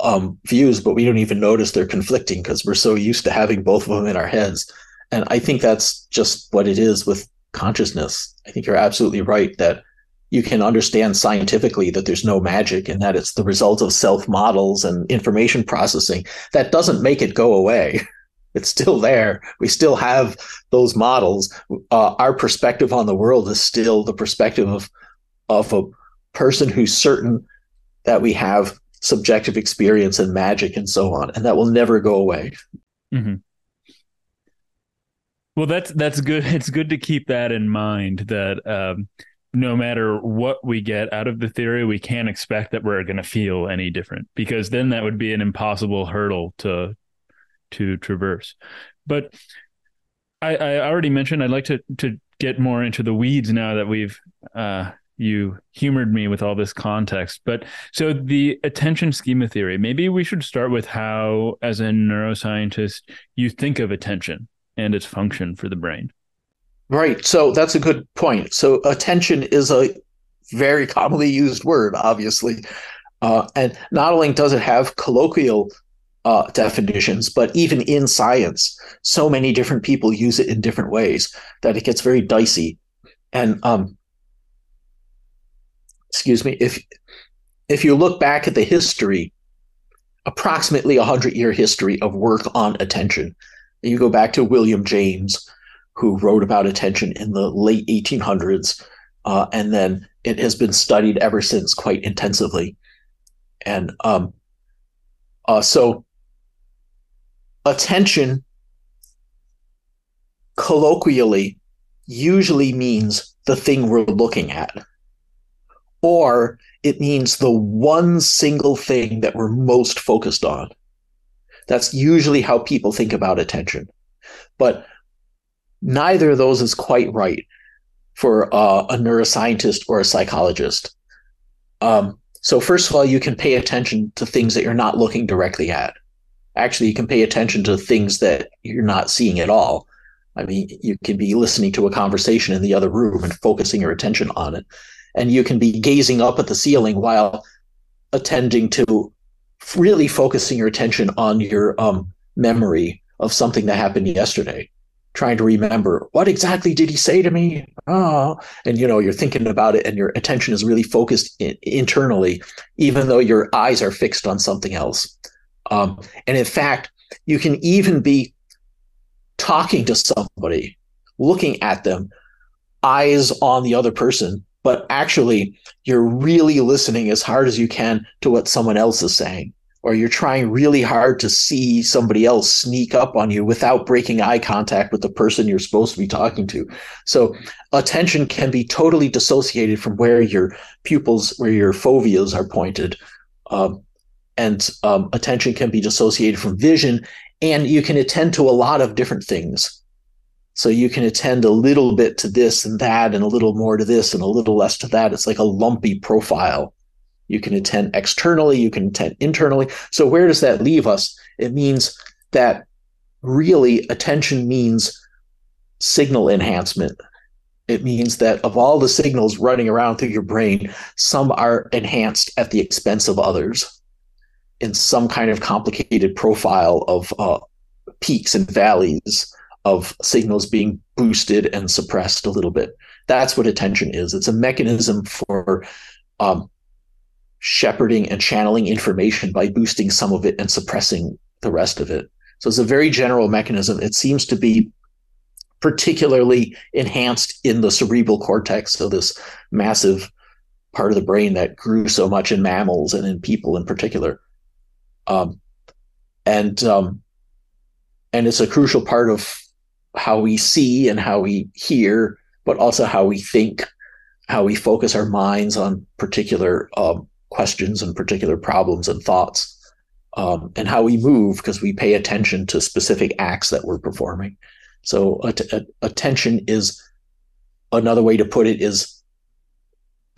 um views but we don't even notice they're conflicting because we're so used to having both of them in our heads and i think that's just what it is with consciousness. I think you're absolutely right that you can understand scientifically that there's no magic and that it's the result of self models and information processing. That doesn't make it go away. It's still there. We still have those models. Uh, our perspective on the world is still the perspective of of a person who's certain that we have subjective experience and magic and so on, and that will never go away. Mm-hmm. Well, that's that's good. It's good to keep that in mind. That um, no matter what we get out of the theory, we can't expect that we're going to feel any different because then that would be an impossible hurdle to to traverse. But I, I already mentioned I'd like to to get more into the weeds now that we've uh, you humored me with all this context. But so the attention schema theory, maybe we should start with how, as a neuroscientist, you think of attention and its function for the brain. Right. So that's a good point. So attention is a very commonly used word, obviously. Uh, and not only does it have colloquial uh, definitions, but even in science, so many different people use it in different ways that it gets very dicey. And um, excuse me, if if you look back at the history, approximately a hundred year history of work on attention, you go back to William James, who wrote about attention in the late 1800s, uh, and then it has been studied ever since quite intensively. And um, uh, so, attention colloquially usually means the thing we're looking at, or it means the one single thing that we're most focused on. That's usually how people think about attention. But neither of those is quite right for uh, a neuroscientist or a psychologist. Um, so first of all, you can pay attention to things that you're not looking directly at. Actually, you can pay attention to things that you're not seeing at all. I mean, you can be listening to a conversation in the other room and focusing your attention on it. And you can be gazing up at the ceiling while attending to really focusing your attention on your um, memory of something that happened yesterday trying to remember what exactly did he say to me? Oh and you know you're thinking about it and your attention is really focused in, internally even though your eyes are fixed on something else. Um, and in fact you can even be talking to somebody looking at them eyes on the other person but actually you're really listening as hard as you can to what someone else is saying or you're trying really hard to see somebody else sneak up on you without breaking eye contact with the person you're supposed to be talking to. So attention can be totally dissociated from where your pupils, where your foveas are pointed. Um, and um, attention can be dissociated from vision, and you can attend to a lot of different things. So you can attend a little bit to this and that, and a little more to this and a little less to that. It's like a lumpy profile. You can attend externally, you can attend internally. So, where does that leave us? It means that really attention means signal enhancement. It means that of all the signals running around through your brain, some are enhanced at the expense of others in some kind of complicated profile of uh, peaks and valleys of signals being boosted and suppressed a little bit. That's what attention is. It's a mechanism for um, shepherding and channeling information by boosting some of it and suppressing the rest of it. So it's a very general mechanism. It seems to be particularly enhanced in the cerebral cortex, so this massive part of the brain that grew so much in mammals and in people in particular. Um, and um, and it's a crucial part of how we see and how we hear, but also how we think, how we focus our minds on particular um, questions and particular problems and thoughts um, and how we move because we pay attention to specific acts that we're performing. So att- attention is another way to put it is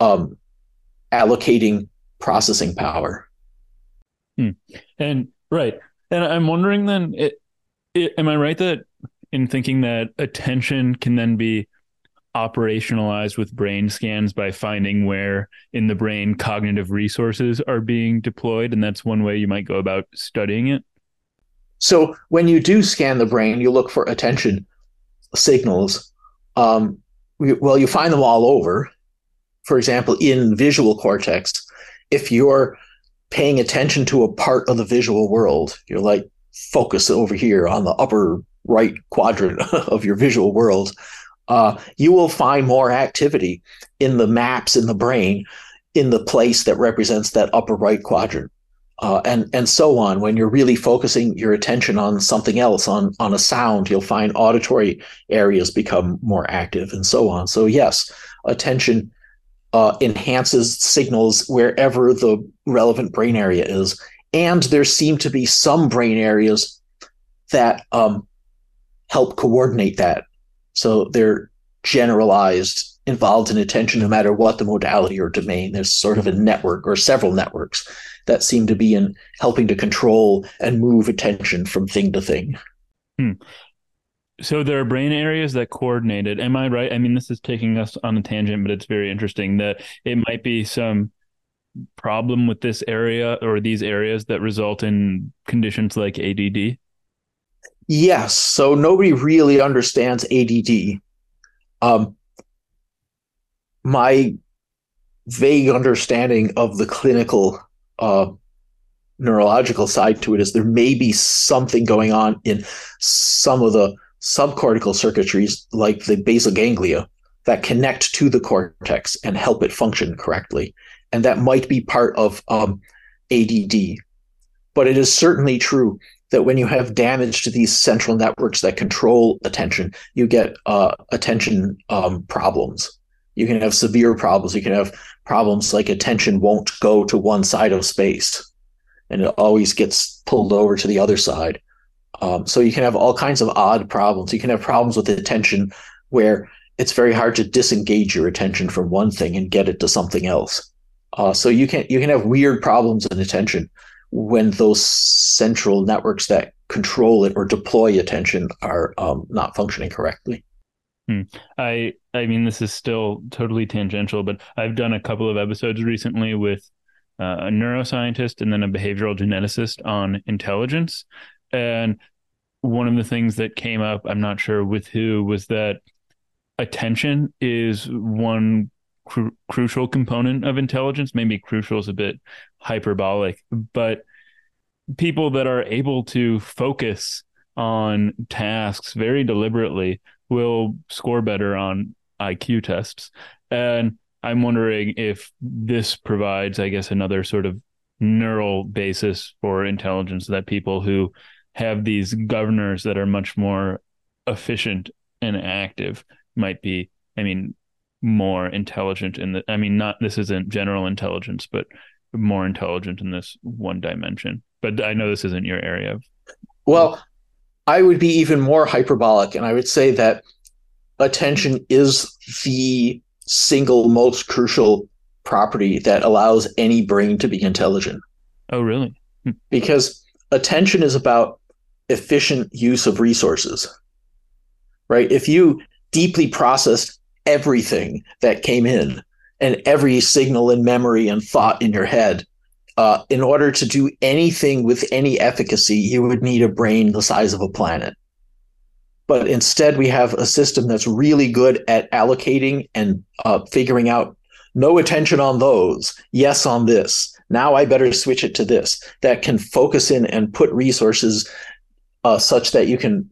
um, allocating processing power. Hmm. and right. And i'm wondering then it, it, am i right that in thinking that attention can then be operationalized with brain scans by finding where in the brain cognitive resources are being deployed and that's one way you might go about studying it? So when you do scan the brain you look for attention signals. Um, well you find them all over. For example in visual cortex if you're paying attention to a part of the visual world you're like focus over here on the upper right quadrant of your visual world uh, you will find more activity in the maps in the brain in the place that represents that upper right quadrant. Uh, and and so on. When you're really focusing your attention on something else, on on a sound, you'll find auditory areas become more active, and so on. So yes, attention uh, enhances signals wherever the relevant brain area is, and there seem to be some brain areas that um, help coordinate that so they're generalized, involved in attention no matter what the modality or domain. There's sort of a network or several networks that seem to be in helping to control and move attention from thing to thing. Hmm. So there are brain areas that coordinated. Am I right? I mean, this is taking us on a tangent, but it's very interesting that it might be some problem with this area or these areas that result in conditions like ADD. Yes. So nobody really understands ADD. Um, my vague understanding of the clinical uh, neurological side to it is there may be something going on in some of the subcortical circuitries, like the basal ganglia, that connect to the cortex and help it function correctly. And that might be part of um, ADD. But it is certainly true that when you have damage to these central networks that control attention, you get uh, attention um, problems. You can have severe problems. You can have problems like attention won't go to one side of space and it always gets pulled over to the other side. Um, so you can have all kinds of odd problems. You can have problems with attention where it's very hard to disengage your attention from one thing and get it to something else. Uh, so you can you can have weird problems in attention when those central networks that control it or deploy attention are um, not functioning correctly. Hmm. I I mean this is still totally tangential, but I've done a couple of episodes recently with uh, a neuroscientist and then a behavioral geneticist on intelligence, and one of the things that came up, I'm not sure with who, was that attention is one cru- crucial component of intelligence. Maybe crucial is a bit hyperbolic, but people that are able to focus on tasks very deliberately will score better on IQ tests. And I'm wondering if this provides, I guess, another sort of neural basis for intelligence that people who have these governors that are much more efficient and active might be, I mean, more intelligent in the, I mean, not, this isn't general intelligence, but more intelligent in this one dimension. But I know this isn't your area of. Well, I would be even more hyperbolic, and I would say that attention is the single most crucial property that allows any brain to be intelligent. Oh, really? Hmm. Because attention is about efficient use of resources, right? If you deeply processed everything that came in and every signal and memory and thought in your head, uh, in order to do anything with any efficacy, you would need a brain the size of a planet. But instead, we have a system that's really good at allocating and uh, figuring out no attention on those, yes on this. Now I better switch it to this. That can focus in and put resources uh, such that you can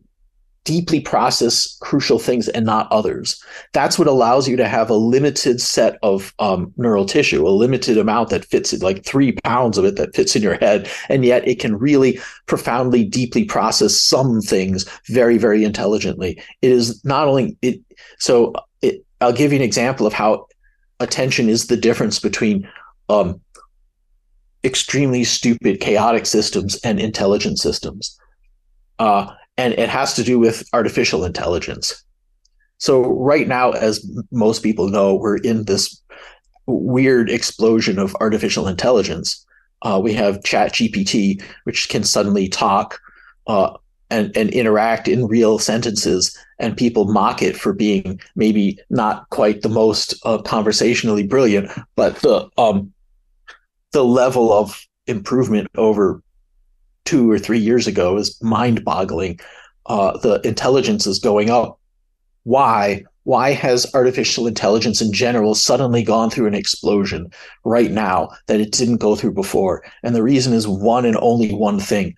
deeply process crucial things and not others. That's what allows you to have a limited set of um, neural tissue, a limited amount that fits in, like three pounds of it that fits in your head. And yet it can really profoundly, deeply process some things very, very intelligently. It is not only it. So it, I'll give you an example of how attention is the difference between um, extremely stupid, chaotic systems and intelligent systems. Uh, and it has to do with artificial intelligence. So right now, as most people know, we're in this weird explosion of artificial intelligence. Uh, we have Chat GPT, which can suddenly talk uh, and, and interact in real sentences, and people mock it for being maybe not quite the most uh, conversationally brilliant, but the um, the level of improvement over two or three years ago is mind boggling. Uh, the intelligence is going up. Why? Why has artificial intelligence in general suddenly gone through an explosion right now that it didn't go through before? And the reason is one and only one thing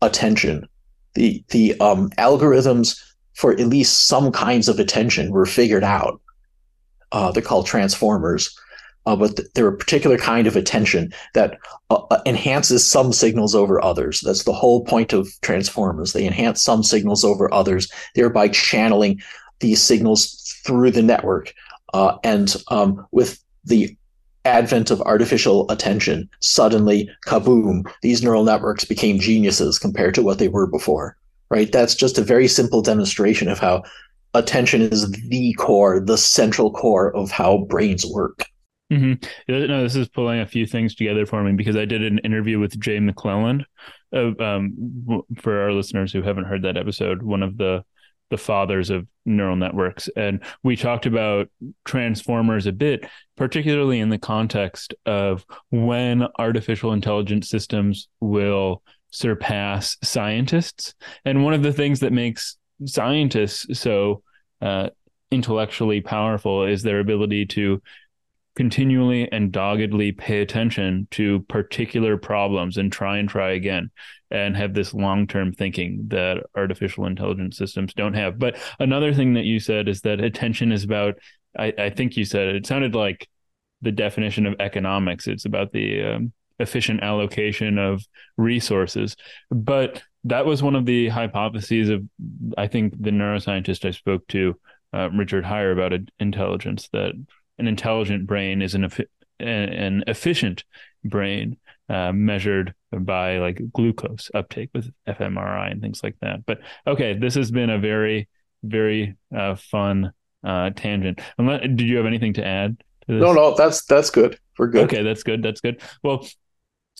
attention. The, the um, algorithms for at least some kinds of attention were figured out. Uh, they're called transformers uh, but th- they're a particular kind of attention that uh, uh, enhances some signals over others. That's the whole point of transformers. They enhance some signals over others, thereby channeling these signals through the network. Uh, and um, with the advent of artificial attention, suddenly, kaboom, these neural networks became geniuses compared to what they were before. Right? That's just a very simple demonstration of how attention is the core, the central core of how brains work. Mm-hmm. No, this is pulling a few things together for me because I did an interview with Jay McClelland. Uh, um, for our listeners who haven't heard that episode, one of the the fathers of neural networks, and we talked about transformers a bit, particularly in the context of when artificial intelligence systems will surpass scientists. And one of the things that makes scientists so uh, intellectually powerful is their ability to continually and doggedly pay attention to particular problems and try and try again and have this long-term thinking that artificial intelligence systems don't have. But another thing that you said is that attention is about i, I think you said it sounded like the definition of economics. It's about the um, efficient allocation of resources. But that was one of the hypotheses of i think the neuroscientist i spoke to uh, richard Haier about intelligence that an intelligent brain is an an efficient brain uh, measured by like glucose uptake with fMRI and things like that. But okay, this has been a very very uh, fun uh, tangent. Did you have anything to add? To this? no, no, that's that's good. we're good. Okay, that's good. That's good. Well,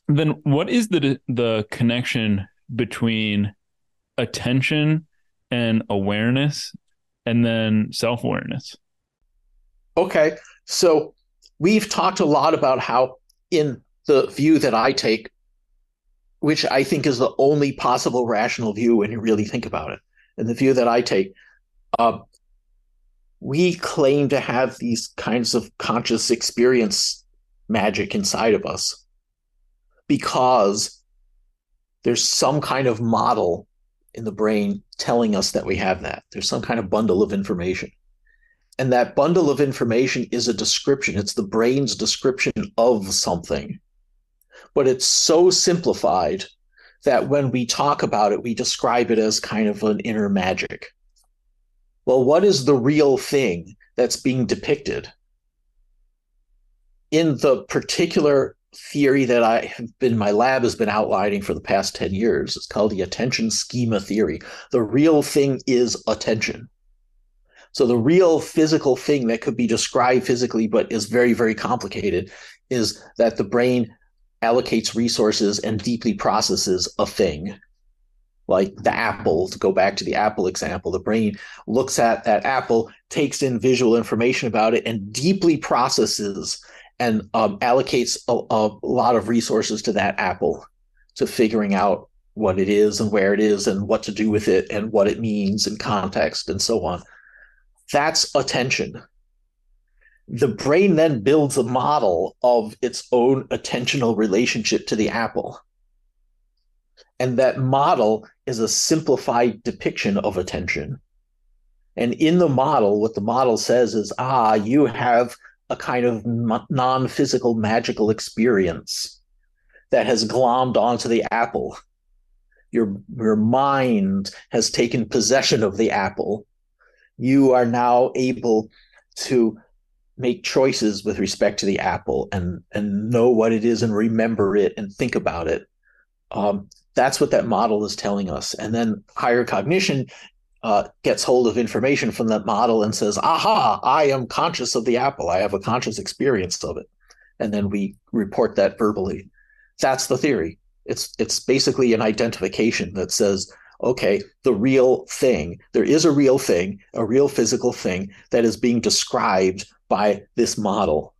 then what is the the connection between attention and awareness and then self-awareness? Okay. So we've talked a lot about how in the view that I take which I think is the only possible rational view when you really think about it. And the view that I take, uh, we claim to have these kinds of conscious experience magic inside of us because there's some kind of model in the brain telling us that we have that. There's some kind of bundle of information. And that bundle of information is a description, it's the brain's description of something but it's so simplified that when we talk about it, we describe it as kind of an inner magic. Well, what is the real thing that's being depicted? In the particular theory that I have been, my lab has been outlining for the past 10 years, it's called the attention schema theory. The real thing is attention. So the real physical thing that could be described physically, but is very, very complicated, is that the brain allocates resources and deeply processes a thing. Like the apple to go back to the apple example the brain looks at that apple takes in visual information about it and deeply processes and um, allocates a, a, lot of resources to that apple to figuring out what it is and where it is and what to do with it and what it means in context and so on that's attention the brain then builds a model of its own attentional relationship to the apple. And that model is a simplified depiction of attention. And in the model, what the model says is ah, you have a kind of non physical magical experience that has glommed onto the apple. Your, your mind has taken possession of the apple. You are now able to make choices with respect to the apple and and know what it is and remember it and think about it. Um, that's what that model is telling us. And then higher cognition uh, gets hold of information from that model and says aha i am conscious of the apple. I have a conscious experience of it. And then we report that verbally. That's the theory. It's it's basically an identification that says okay, the real thing, there is a real thing, a real physical thing that is being described by this model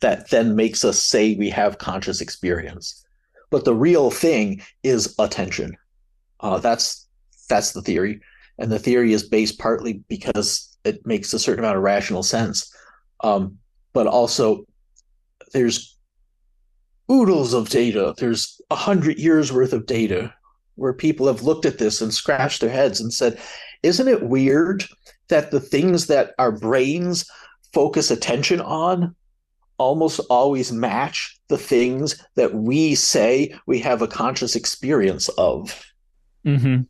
that then makes us say we have conscious experience. But the real thing is attention. Uh, that's that's the theory, and the theory is based partly because it makes a certain amount of rational sense, um, but also there's oodles of data. There's a hundred years worth of data where people have looked at this and scratched their heads and said, "Isn't it weird that the things that our brains focus attention on almost always match the things that we say we have a conscious experience of. Mm-hmm.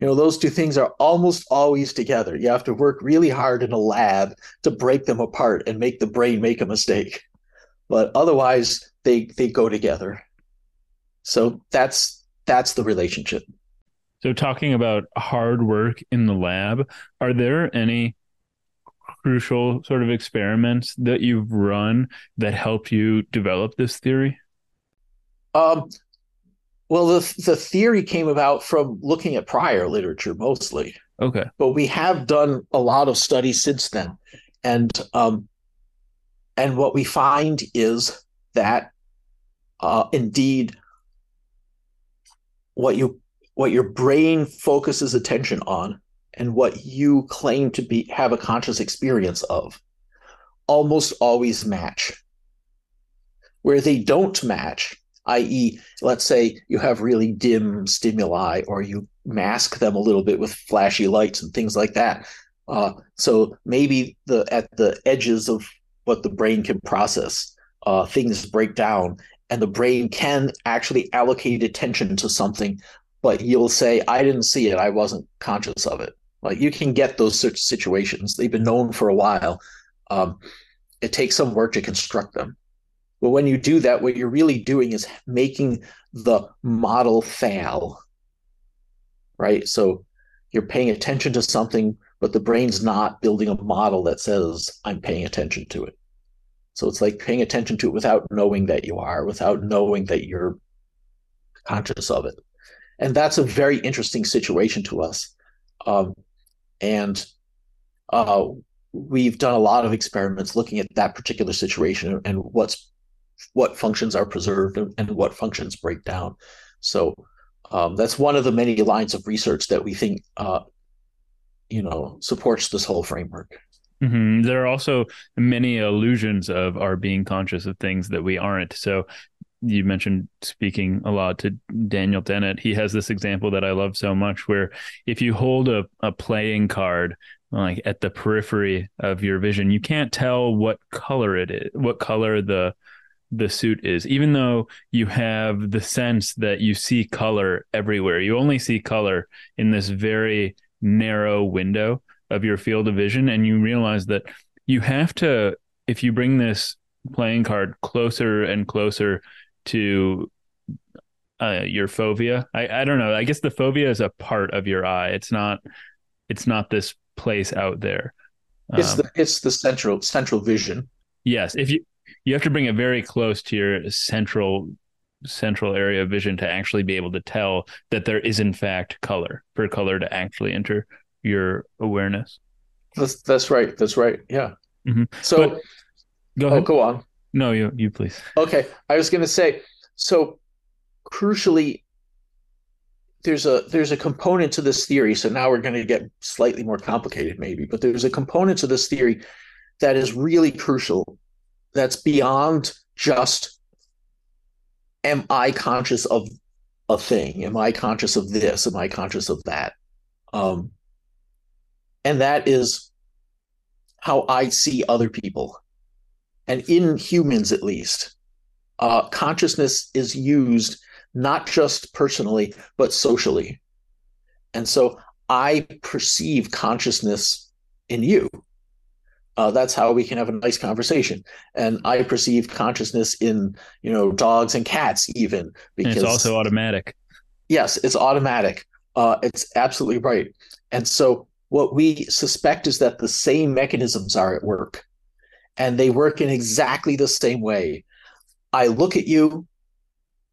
You know, those two things are almost always together. You have to work really hard in a lab to break them apart and make the brain make a mistake. But otherwise, they they go together. So that's that's the relationship. So talking about hard work in the lab, are there any crucial sort of experiments that you've run that helped you develop this theory? Um, well, the the theory came about from looking at prior literature mostly. Okay, but we have done a lot of studies since then, and um, and what we find is that uh, indeed what you what your brain focuses attention on and what you claim to be have a conscious experience of almost always match. Where they don't match, i.e., let's say you have really dim stimuli or you mask them a little bit with flashy lights and things like that. Uh, so maybe the at the edges of what the brain can process, uh, things break down, and the brain can actually allocate attention to something, but you'll say, "I didn't see it. I wasn't conscious of it." Like you can get those such situations. They've been known for a while. Um, it takes some work to construct them. But when you do that, what you're really doing is making the model fail. Right. So you're paying attention to something, but the brain's not building a model that says, I'm paying attention to it. So it's like paying attention to it without knowing that you are, without knowing that you're conscious of it. And that's a very interesting situation to us. Um, and uh, we've done a lot of experiments looking at that particular situation and what's what functions are preserved and, what functions break down. So um, that's one of the many lines of research that we think uh, you know supports this whole framework. Mm-hmm. There are also many illusions of our being conscious of things that we aren't. So you mentioned speaking a lot to Daniel Dennett. He has this example that I love so much where if you hold a, a playing card like at the periphery of your vision, you can't tell what color it is, what color the the suit is, even though you have the sense that you see color everywhere. You only see color in this very narrow window of your field of vision, and you realize that you have to, if you bring this playing card closer and closer to uh, your fovea. I, I don't know. I guess the fovea is a part of your eye. It's not. It's not this place out there. It's um, the it's the central central vision. Yes, if you you have to bring it very close to your central central area of vision to actually be able to tell that there is in fact color for color to actually enter your awareness. That's that's right. That's right. Yeah. Mm-hmm. So but, go oh, ahead. Oh, go on. No, you you please. Okay, I was going to say so. Crucially, there's a there's a component to this theory. So now we're going to get slightly more complicated, maybe, but there's a component to this theory that is really crucial. That's beyond just am I conscious of a thing? Am I conscious of this? Am I conscious of that? Um, and that is how I see other people and in humans at least, uh, consciousness is used not just personally, but socially. And so I perceive consciousness in you. Uh, that's how we can have a nice conversation. And I perceive consciousness in, you know, dogs and cats, even because and it's also automatic. Yes, it's automatic. Uh, it's absolutely right. And so what we suspect is that the same mechanisms are at work and they work in exactly the same way. I look at you,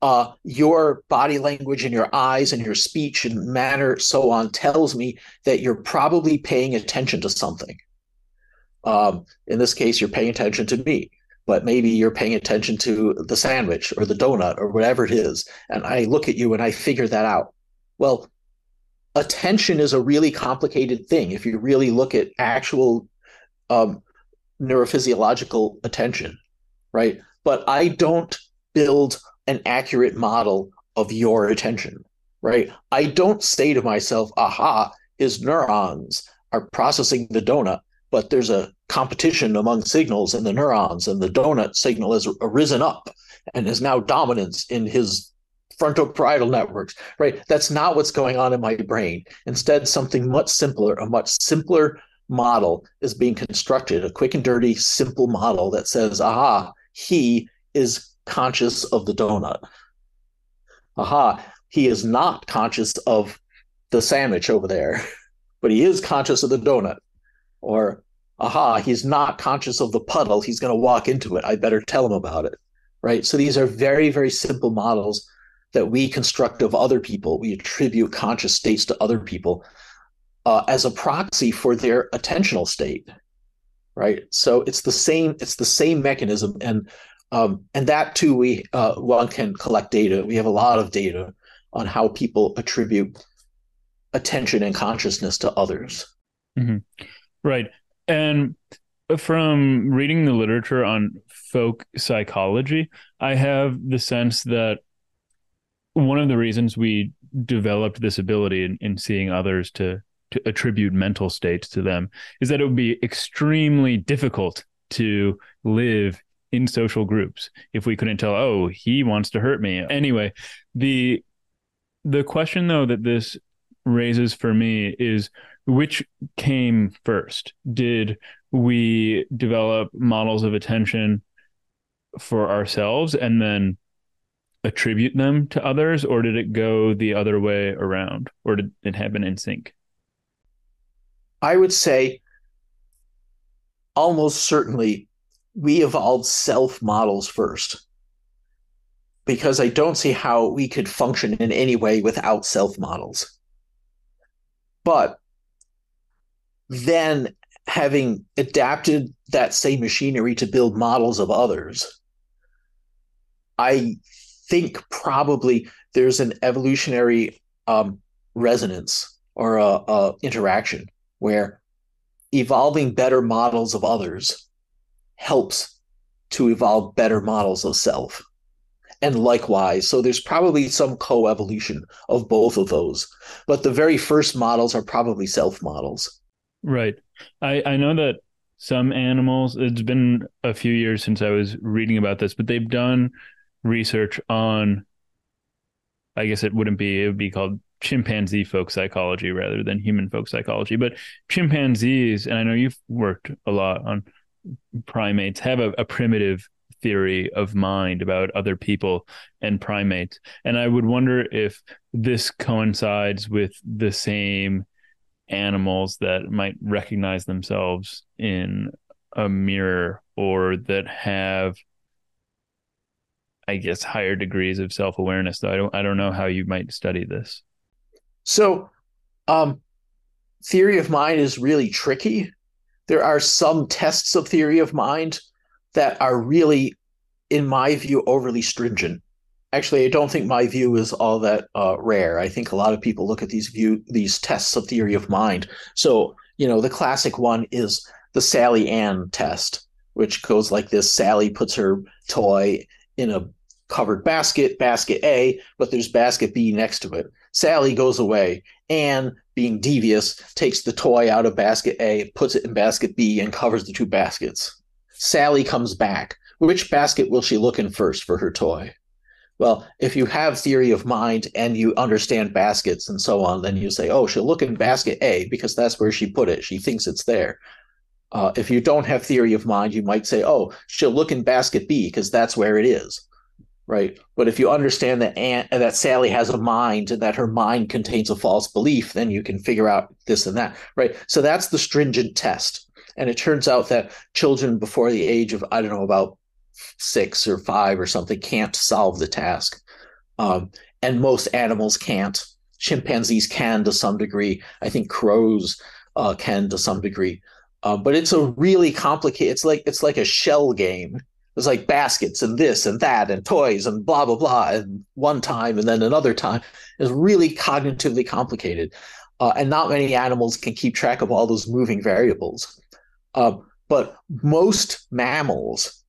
uh, your body language and your eyes and your speech and manner, so on, tells me that you're probably paying attention to something. Um, in this case, you're paying attention to me, but maybe you're paying attention to the sandwich or the donut or whatever it is. And I look at you and I figure that out. Well, attention is a really complicated thing. If you really look at actual um, neurophysiological attention, right? But I don't build an accurate model of your attention, right? I don't say to myself, aha, his neurons are processing the donut, but there's a competition among signals in the neurons, and the donut signal has arisen up and is now dominance in his frontoparietal networks, right? That's not what's going on in my brain. Instead, something much simpler, a much simpler model is being constructed a quick and dirty, simple model that says, aha, he is conscious of the donut. Aha, he is not conscious of the sandwich over there, but he is conscious of the donut. Or, aha, he's not conscious of the puddle. He's going to walk into it. I better tell him about it. Right. So these are very, very simple models that we construct of other people. We attribute conscious states to other people uh, as a proxy for their attentional state right so it's the same it's the same mechanism and um, and that too we uh, one can collect data we have a lot of data on how people attribute attention and consciousness to others mm-hmm. right and from reading the literature on folk psychology i have the sense that one of the reasons we developed this ability in, in seeing others to to attribute mental states to them is that it would be extremely difficult to live in social groups if we couldn't tell oh he wants to hurt me. Anyway the the question though that this raises for me is which came first? Did we develop models of attention for ourselves and then attribute them to others or did it go the other way around or did it happen in sync I would say almost certainly we evolved self models first because I don't see how we could function in any way without self models. But then having adapted that same machinery to build models of others, I think probably there's an evolutionary um, resonance or a, a interaction where evolving better models of others helps to evolve better models of self and likewise. So there's probably some co-evolution of both of those. But the very first models are probably self models. Right. I, I know that some animals, it's been a few years since I was reading about this, but they've done research on, I guess it wouldn't be, it would be called chimpanzee folk psychology rather than human folk psychology. But chimpanzees, and I know you've worked a lot on primates, have a, a primitive theory of mind about other people and primates. And I would wonder if this coincides with the same animals that might recognize themselves in a mirror or that have I guess higher degrees of self-awareness though I don't I don't know how you might study this. So um theory of mind is really tricky. There are some tests of theory of mind that are really, in my view, overly stringent. Actually, I don't think my view is all that uh, rare. I think a lot of people look at these view these tests of theory of mind. So, you know, the classic one is the Sally Anne test, which goes like this: Sally puts her toy in a covered basket, basket A, but there's basket B next to it. Sally goes away. Anne, being devious, takes the toy out of basket A, puts it in basket B, and covers the two baskets. Sally comes back. Which basket will she look in first for her toy? Well, if you have theory of mind and you understand baskets and so on, then you say, oh, she'll look in basket A because that's where she put it. She thinks it's there. Uh, if you don't have theory of mind, you might say, oh, she'll look in basket B because that's where it is. Right. But if you understand that Aunt, that Sally has a mind and that her mind contains a false belief, then you can figure out this and that. Right. So that's the stringent test. And it turns out that children before the age of, I don't know, about six or five or something can't solve the task. Um, and most animals can't. Chimpanzees can to some degree. I think crows uh, can to some degree. Uh, but it's a really complicated. It's like it's like a shell game. It's like baskets and this and that and toys and blah blah blah. And one time and then another time is really cognitively complicated. Uh, and not many animals can keep track of all those moving variables. Uh, but most mammals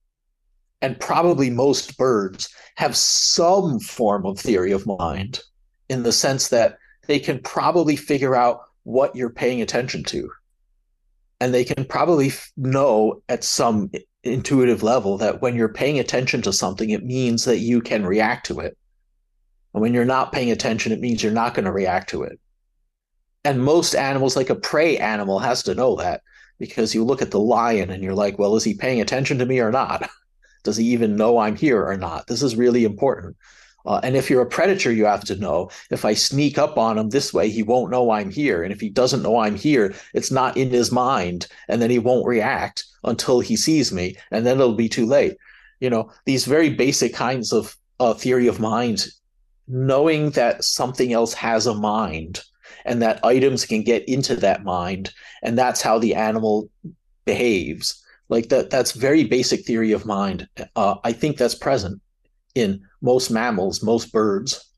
and probably most birds have some form of theory of mind in the sense that they can probably figure out what you're paying attention to. And they can probably know at some intuitive level that when you're paying attention to something, it means that you can react to it. And when you're not paying attention, it means you're not going to react to it. And most animals, like a prey animal, has to know that because you look at the lion and you're like, well, is he paying attention to me or not? Does he even know I'm here or not? This is really important. Uh, and if you're a predator, you have to know if I sneak up on him this way, he won't know I'm here. And if he doesn't know I'm here, it's not in his mind. And then he won't react until he sees me. And then it'll be too late. You know, these very basic kinds of uh, theory of mind, knowing that something else has a mind and that items can get into that mind and that's how the animal behaves like that that's very basic theory of mind uh, i think that's present in most mammals most birds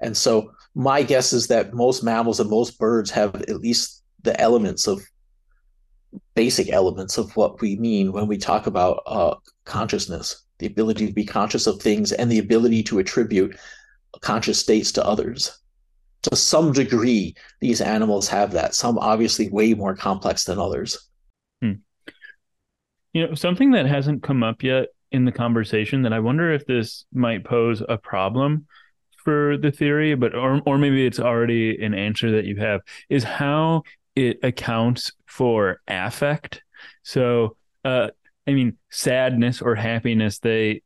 and so my guess is that most mammals and most birds have at least the elements of basic elements of what we mean when we talk about uh, consciousness the ability to be conscious of things and the ability to attribute conscious states to others to some degree, these animals have that. Some obviously way more complex than others. Hmm. You know, something that hasn't come up yet in the conversation that I wonder if this might pose a problem for the theory, but or or maybe it's already an answer that you have is how it accounts for affect. So, uh, I mean, sadness or happiness, they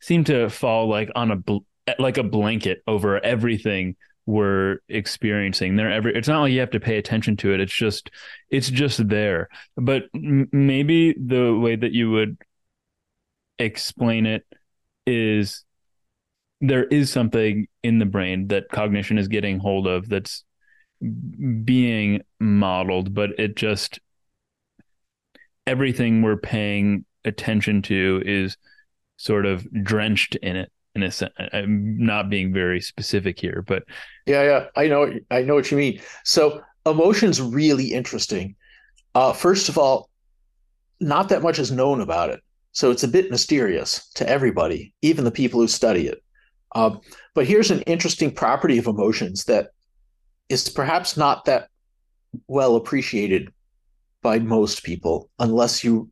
seem to fall like on a bl- like a blanket over everything we're experiencing. They're every. It's not like you have to pay attention to it. It's just it's just there. But m- maybe the way that you would explain it is there is something in the brain that cognition is getting hold of that's being modeled, but it just everything we're paying attention to is sort of drenched in it in a sense. I'm not being very specific here, but yeah, yeah, I know, I know what you mean. So emotion's really interesting. Uh, first of all, not that much is known about it, so it's a bit mysterious to everybody, even the people who study it. Uh, but here's an interesting property of emotions that is perhaps not that well appreciated by most people unless you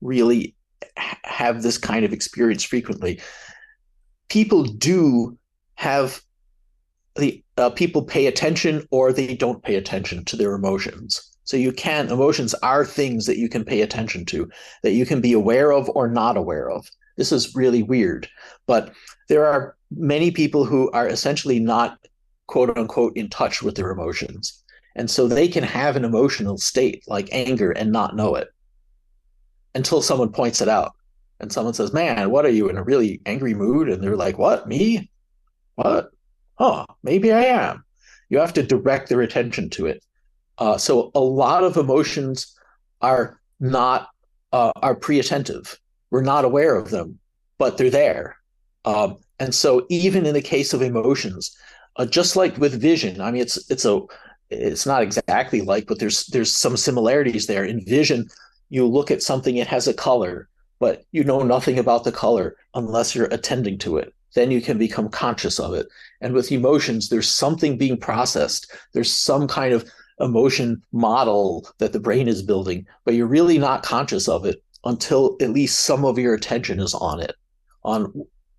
really have this kind of experience frequently people do have the uh, people pay attention or they don't pay attention to their emotions so you can emotions are things that you can pay attention to that you can be aware of or not aware of this is really weird but there are many people who are essentially not quote unquote in touch with their emotions and so they can have an emotional state like anger and not know it until someone points it out and someone says, Man, what are you in a really angry mood? And they're like, What, me? What? Huh, maybe I am. You have to direct their attention to it. Uh, so a lot of emotions are not uh, are pre-attentive. We're not aware of them, but they're there. Um, and so even in the case of emotions, uh, just like with vision, I mean, it's it's a it's not exactly like, but there's there's some similarities there. In vision, you look at something, it has a color, but you know nothing about the color unless you're attending to it. Then you can become conscious of it. And with emotions, there's something being processed. There's some kind of emotion model that the brain is building, but you're really not conscious of it until at least some of your attention is on it, on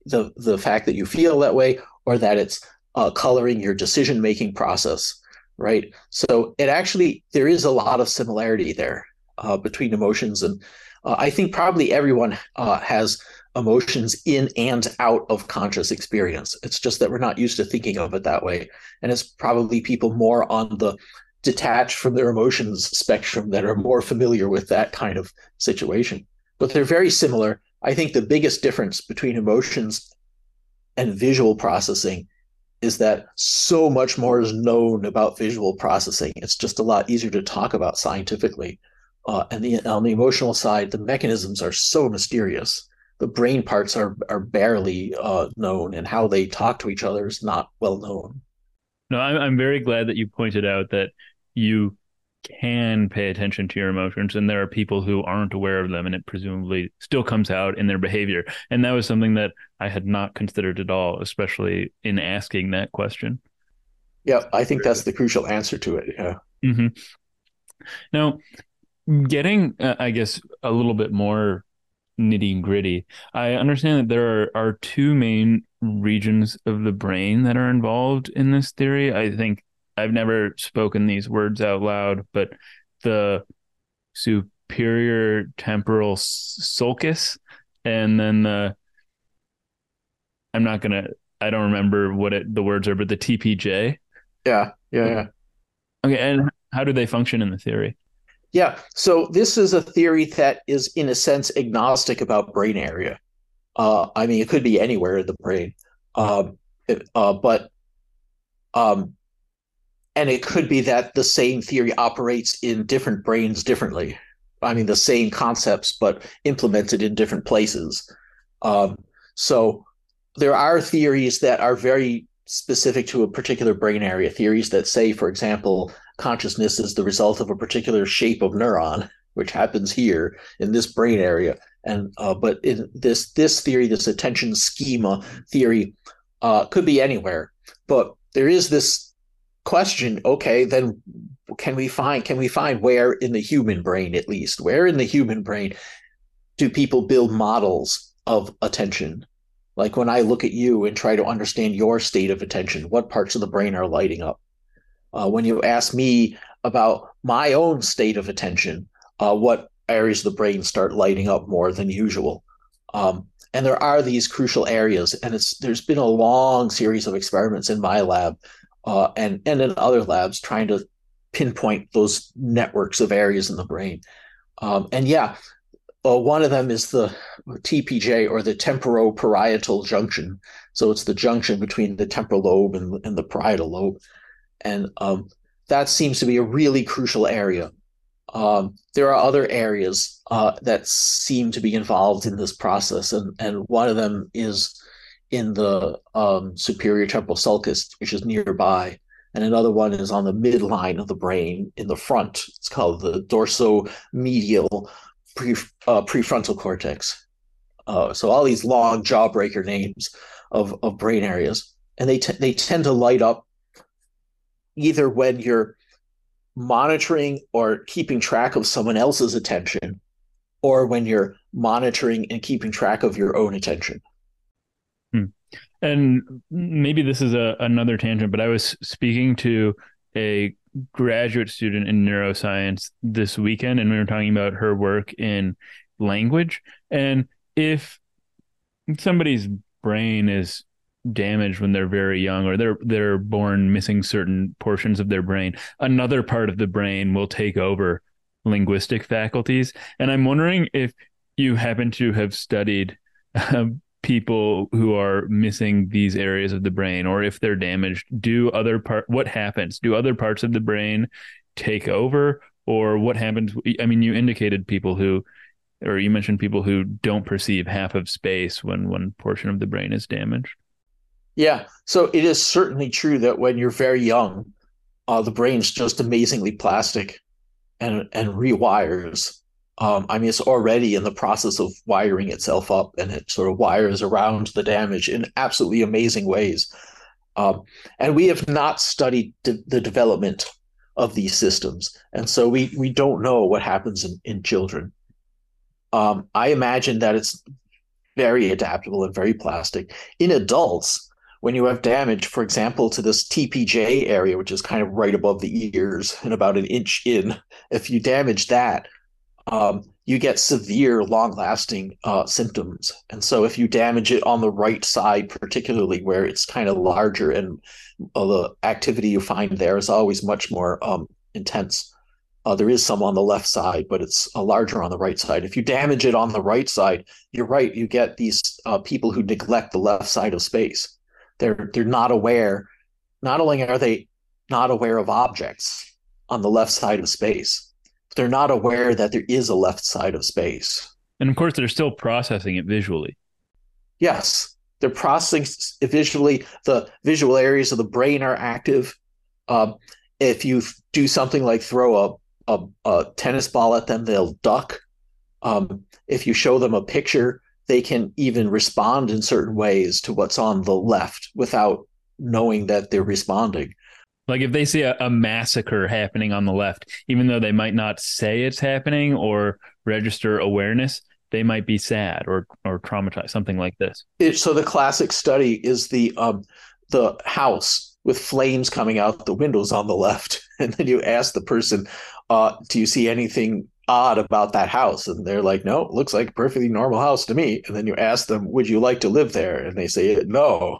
the the fact that you feel that way or that it's uh, coloring your decision making process, right? So it actually there is a lot of similarity there uh, between emotions and uh, I think probably everyone uh, has emotions in and out of conscious experience. It's just that we're not used to thinking of it that way. And it's probably people more on the detached from their emotions spectrum that are more familiar with that kind of situation. But they're very similar. I think the biggest difference between emotions and visual processing is that so much more is known about visual processing. It's just a lot easier to talk about scientifically. Uh, and the, on the emotional side, the mechanisms are so mysterious. The brain parts are are barely uh, known, and how they talk to each other is not well known. No, I'm I'm very glad that you pointed out that you can pay attention to your emotions, and there are people who aren't aware of them, and it presumably still comes out in their behavior. And that was something that I had not considered at all, especially in asking that question. Yeah, I think that's the crucial answer to it. Yeah. Mm-hmm. Now, getting, uh, I guess, a little bit more nitty gritty, I understand that there are, are two main regions of the brain that are involved in this theory. I think I've never spoken these words out loud, but the superior temporal sulcus and then the I'm not gonna I don't remember what it the words are, but the TPJ. Yeah, yeah, yeah. Okay, and how do they function in the theory? Yeah. So this is a theory that is, in a sense, agnostic about brain area. Uh, I mean, it could be anywhere in the brain, um, it, uh, but um, and it could be that the same theory operates in different brains differently. I mean, the same concepts, but implemented in different places. Um, so there are theories that are very specific to a particular brain area. Theories that say, for example, consciousness is the result of a particular shape of neuron, which happens here in this brain area. And uh, but in this this theory, this attention schema theory, uh, could be anywhere. But there is this question. Okay, then can we find can we find where in the human brain, at least, where in the human brain do people build models of attention? Like when I look at you and try to understand your state of attention, what parts of the brain are lighting up? Uh, when you ask me about my own state of attention, uh, what areas of the brain start lighting up more than usual? Um, and there are these crucial areas, and it's there's been a long series of experiments in my lab uh, and and in other labs trying to pinpoint those networks of areas in the brain. Um, and yeah, uh, one of them is the TPJ or the temporoparietal junction. So it's the junction between the temporal lobe and, and the parietal lobe. And um, that seems to be a really crucial area. Um, there are other areas uh, that seem to be involved in this process, and, and one of them is in the um, superior temporal sulcus, which is nearby, and another one is on the midline of the brain in the front. It's called the dorsomedial pre, uh, prefrontal cortex. Uh, so all these long jawbreaker names of, of brain areas, and they t- they tend to light up either when you're monitoring or keeping track of someone else's attention, or when you're monitoring and keeping track of your own attention. And maybe this is a, another tangent, but I was speaking to a graduate student in neuroscience this weekend, and we were talking about her work in language. And if somebody's brain is damaged when they're very young or they're they're born missing certain portions of their brain another part of the brain will take over linguistic faculties and i'm wondering if you happen to have studied uh, people who are missing these areas of the brain or if they're damaged do other part what happens? Do other parts of the brain take over or what happens? I mean you indicated people who or you mentioned people who don't perceive half of space when one portion of the brain is damaged. Yeah. So it is certainly true that when you're very young uh, the brain's just amazingly plastic and and rewires um, I mean, it's already in the process of wiring itself up and it sort of wires around the damage in absolutely amazing ways. Um, and we have not studied de- the development of these systems. And so we, we don't know what happens in, in children. Um, I imagine that it's very adaptable and very plastic. In adults, when you have damage, for example, to this TPJ area, which is kind of right above the ears and about an inch in, if you damage that, um, you get severe, long lasting uh, symptoms. And so, if you damage it on the right side, particularly where it's kind of larger and uh, the activity you find there is always much more um, intense. Uh, there is some on the left side, but it's a larger on the right side. If you damage it on the right side, you're right. You get these uh, people who neglect the left side of space. They're they're not aware. Not only are they not aware of objects on the left side of space, they're not aware that there is a left side of space. And of course, they're still processing it visually. Yes, they're processing it visually. The visual areas of the brain are active. Um, if you do something like throw a, a, a tennis ball at them, they'll duck. Um, if you show them a picture, they can even respond in certain ways to what's on the left without knowing that they're responding. Like if they see a, a, massacre happening on the left, even though they might not say it's happening or register awareness, they might be sad or or traumatized, something like this. It, so the classic study is the um, the house with flames coming out the windows on the left, and then you ask the person, uh, "Do you see anything odd about that house?" And they're like, "No, it looks like a perfectly normal house to me." And then you ask them, "Would you like to live there?" And they say, "No."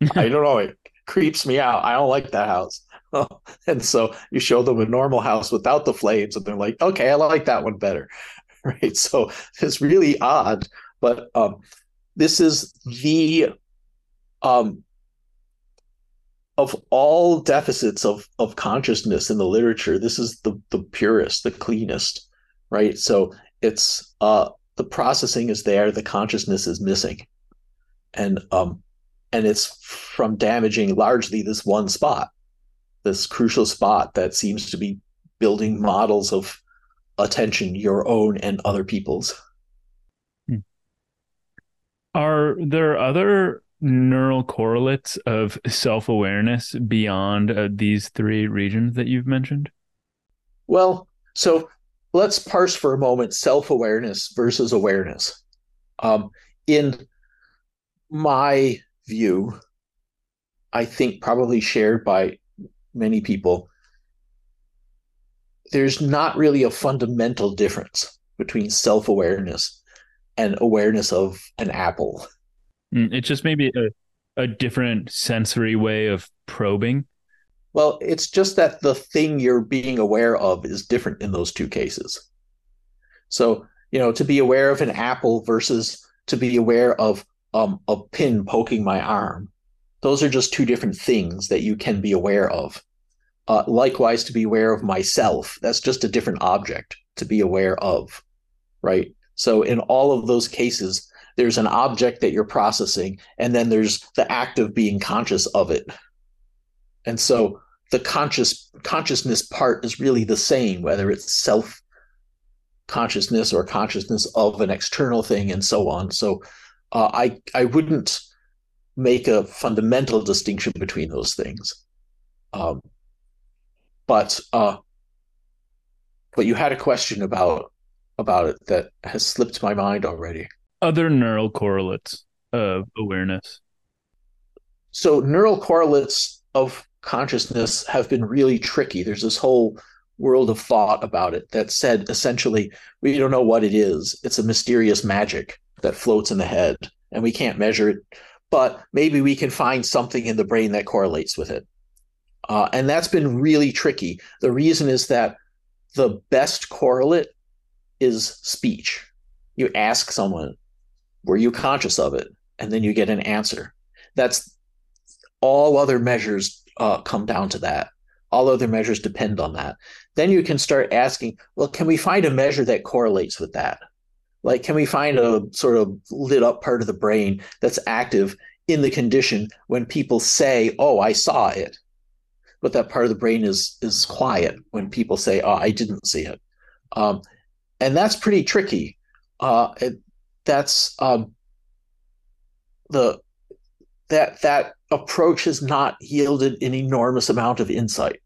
I don't know. It creeps me out. I don't like that house. and so you show them a normal house without the flames, and they're like, okay, I like that one better. Right. So it's really odd, but um, this is the um, of all deficits of of consciousness in the literature, this is the the purest, the cleanest, right? So it's uh the processing is there, the consciousness is missing. And um and it's from damaging largely this one spot this crucial spot that seems to be building models of attention, your own and other people's. Hmm. Are there other neural correlates of self awareness beyond uh, these three regions that you've mentioned? Well, so let's parse for a moment self awareness versus awareness. Um, in my view, I think probably shared by many people, there's not really a fundamental difference between self awareness and awareness of an apple. Mm, it's just maybe a, a different sensory way of probing. Well, it's just that the thing you're being aware of is different in those two cases. So, you know, to be aware of an apple versus to be aware of um, a pin poking my arm, those are just two different things that you can be aware of. Uh, likewise, to be aware of myself, that's just a different object to be aware of, right? So, in all of those cases, there's an object that you're processing, and then there's the act of being conscious of it. And so, the conscious consciousness part is really the same, whether it's self consciousness or consciousness of an external thing, and so on. So, uh, I I wouldn't make a fundamental distinction between those things. Um, but uh, but you had a question about about it that has slipped my mind already. Other neural correlates of awareness. So neural correlates of consciousness have been really tricky. There's this whole world of thought about it that said essentially we don't know what it is. It's a mysterious magic that floats in the head and we can't measure it, but maybe we can find something in the brain that correlates with it. Uh, and that's been really tricky. The reason is that the best correlate is speech. You ask someone, were you conscious of it? And then you get an answer. That's all other measures uh, come down to that. All other measures depend on that. Then you can start asking, well, can we find a measure that correlates with that? Like, can we find a sort of lit up part of the brain that's active in the condition when people say, oh, I saw it? But that part of the brain is is quiet when people say, oh, I didn't see it. Um, and that's pretty tricky. Uh, it, that's um, the that that approach has not yielded an enormous amount of insight.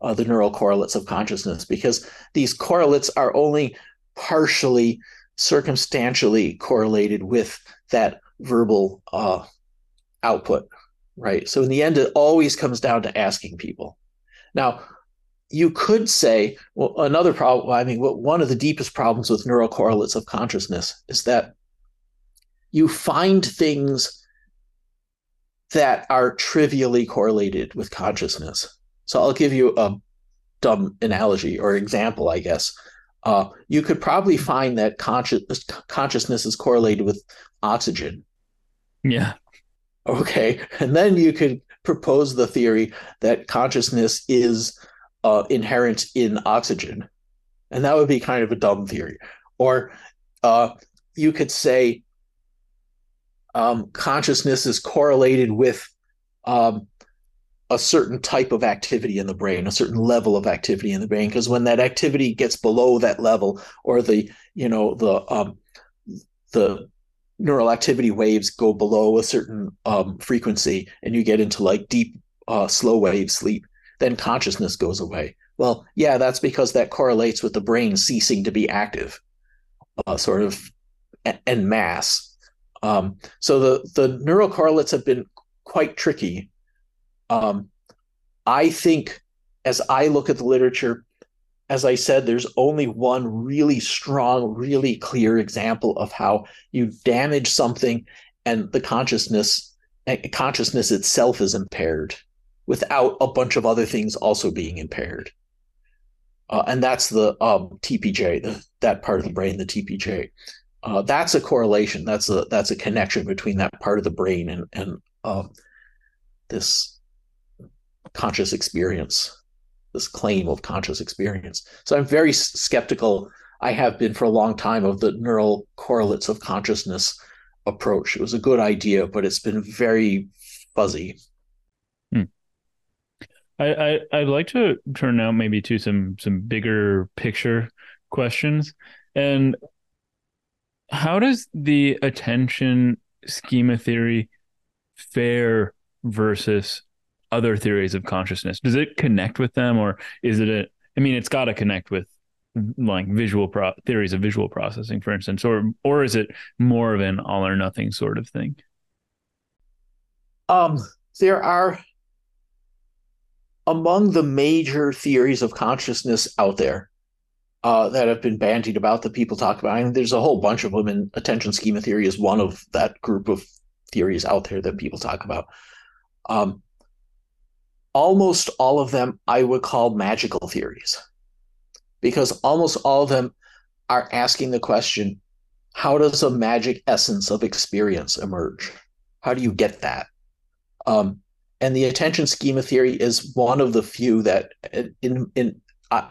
Uh, the neural correlates of consciousness, because these correlates are only partially circumstantially correlated with that verbal uh, output, right? So in the end, it always comes down to asking people. Now, you could say, well, another problem, I mean, one of the deepest problems with neural correlates of consciousness is that you find things that are trivially correlated with consciousness. So I'll give you a dumb analogy or example, I guess. Uh, you could probably find that conscious, consciousness is correlated with oxygen. Yeah. Okay. And then you could propose the theory that consciousness is uh, inherent in oxygen. And that would be kind of a dumb theory. Or uh, you could say um, consciousness is correlated with um, a certain type of activity in the brain, a certain level of activity in the brain. Because when that activity gets below that level, or the you know the um, the neural activity waves go below a certain um, frequency, and you get into like deep uh, slow wave sleep, then consciousness goes away. Well, yeah, that's because that correlates with the brain ceasing to be active, uh, sort of en masse. Um, so the the neural correlates have been quite tricky. Um, I think, as I look at the literature, as I said, there's only one really strong, really clear example of how you damage something and the consciousness consciousness itself is impaired without a bunch of other things also being impaired. Uh, and that's the um, TPJ, the, that part of the brain, the TPJ. Uh, that's a correlation. That's a that's a connection between that part of the brain and and uh, this conscious experience, this claim of conscious experience. So I'm very skeptical. I have been for a long time of the neural correlates of consciousness approach. It was a good idea, but it's been very fuzzy. Hmm. I, I would like to turn now maybe to some some bigger picture questions. And how does the attention schema theory fare versus other theories of consciousness? Does it connect with them, or is it a? I mean, it's got to connect with like visual pro- theories of visual processing, for instance, or or is it more of an all or nothing sort of thing? Um, there are among the major theories of consciousness out there, uh, that have been bandied about that people talk about. I mean, there's a whole bunch of them, and attention schema theory is one of that group of theories out there that people talk about. Um, almost all of them I would call magical theories because almost all of them are asking the question how does a magic essence of experience emerge? How do you get that? Um, and the attention schema theory is one of the few that, in in uh,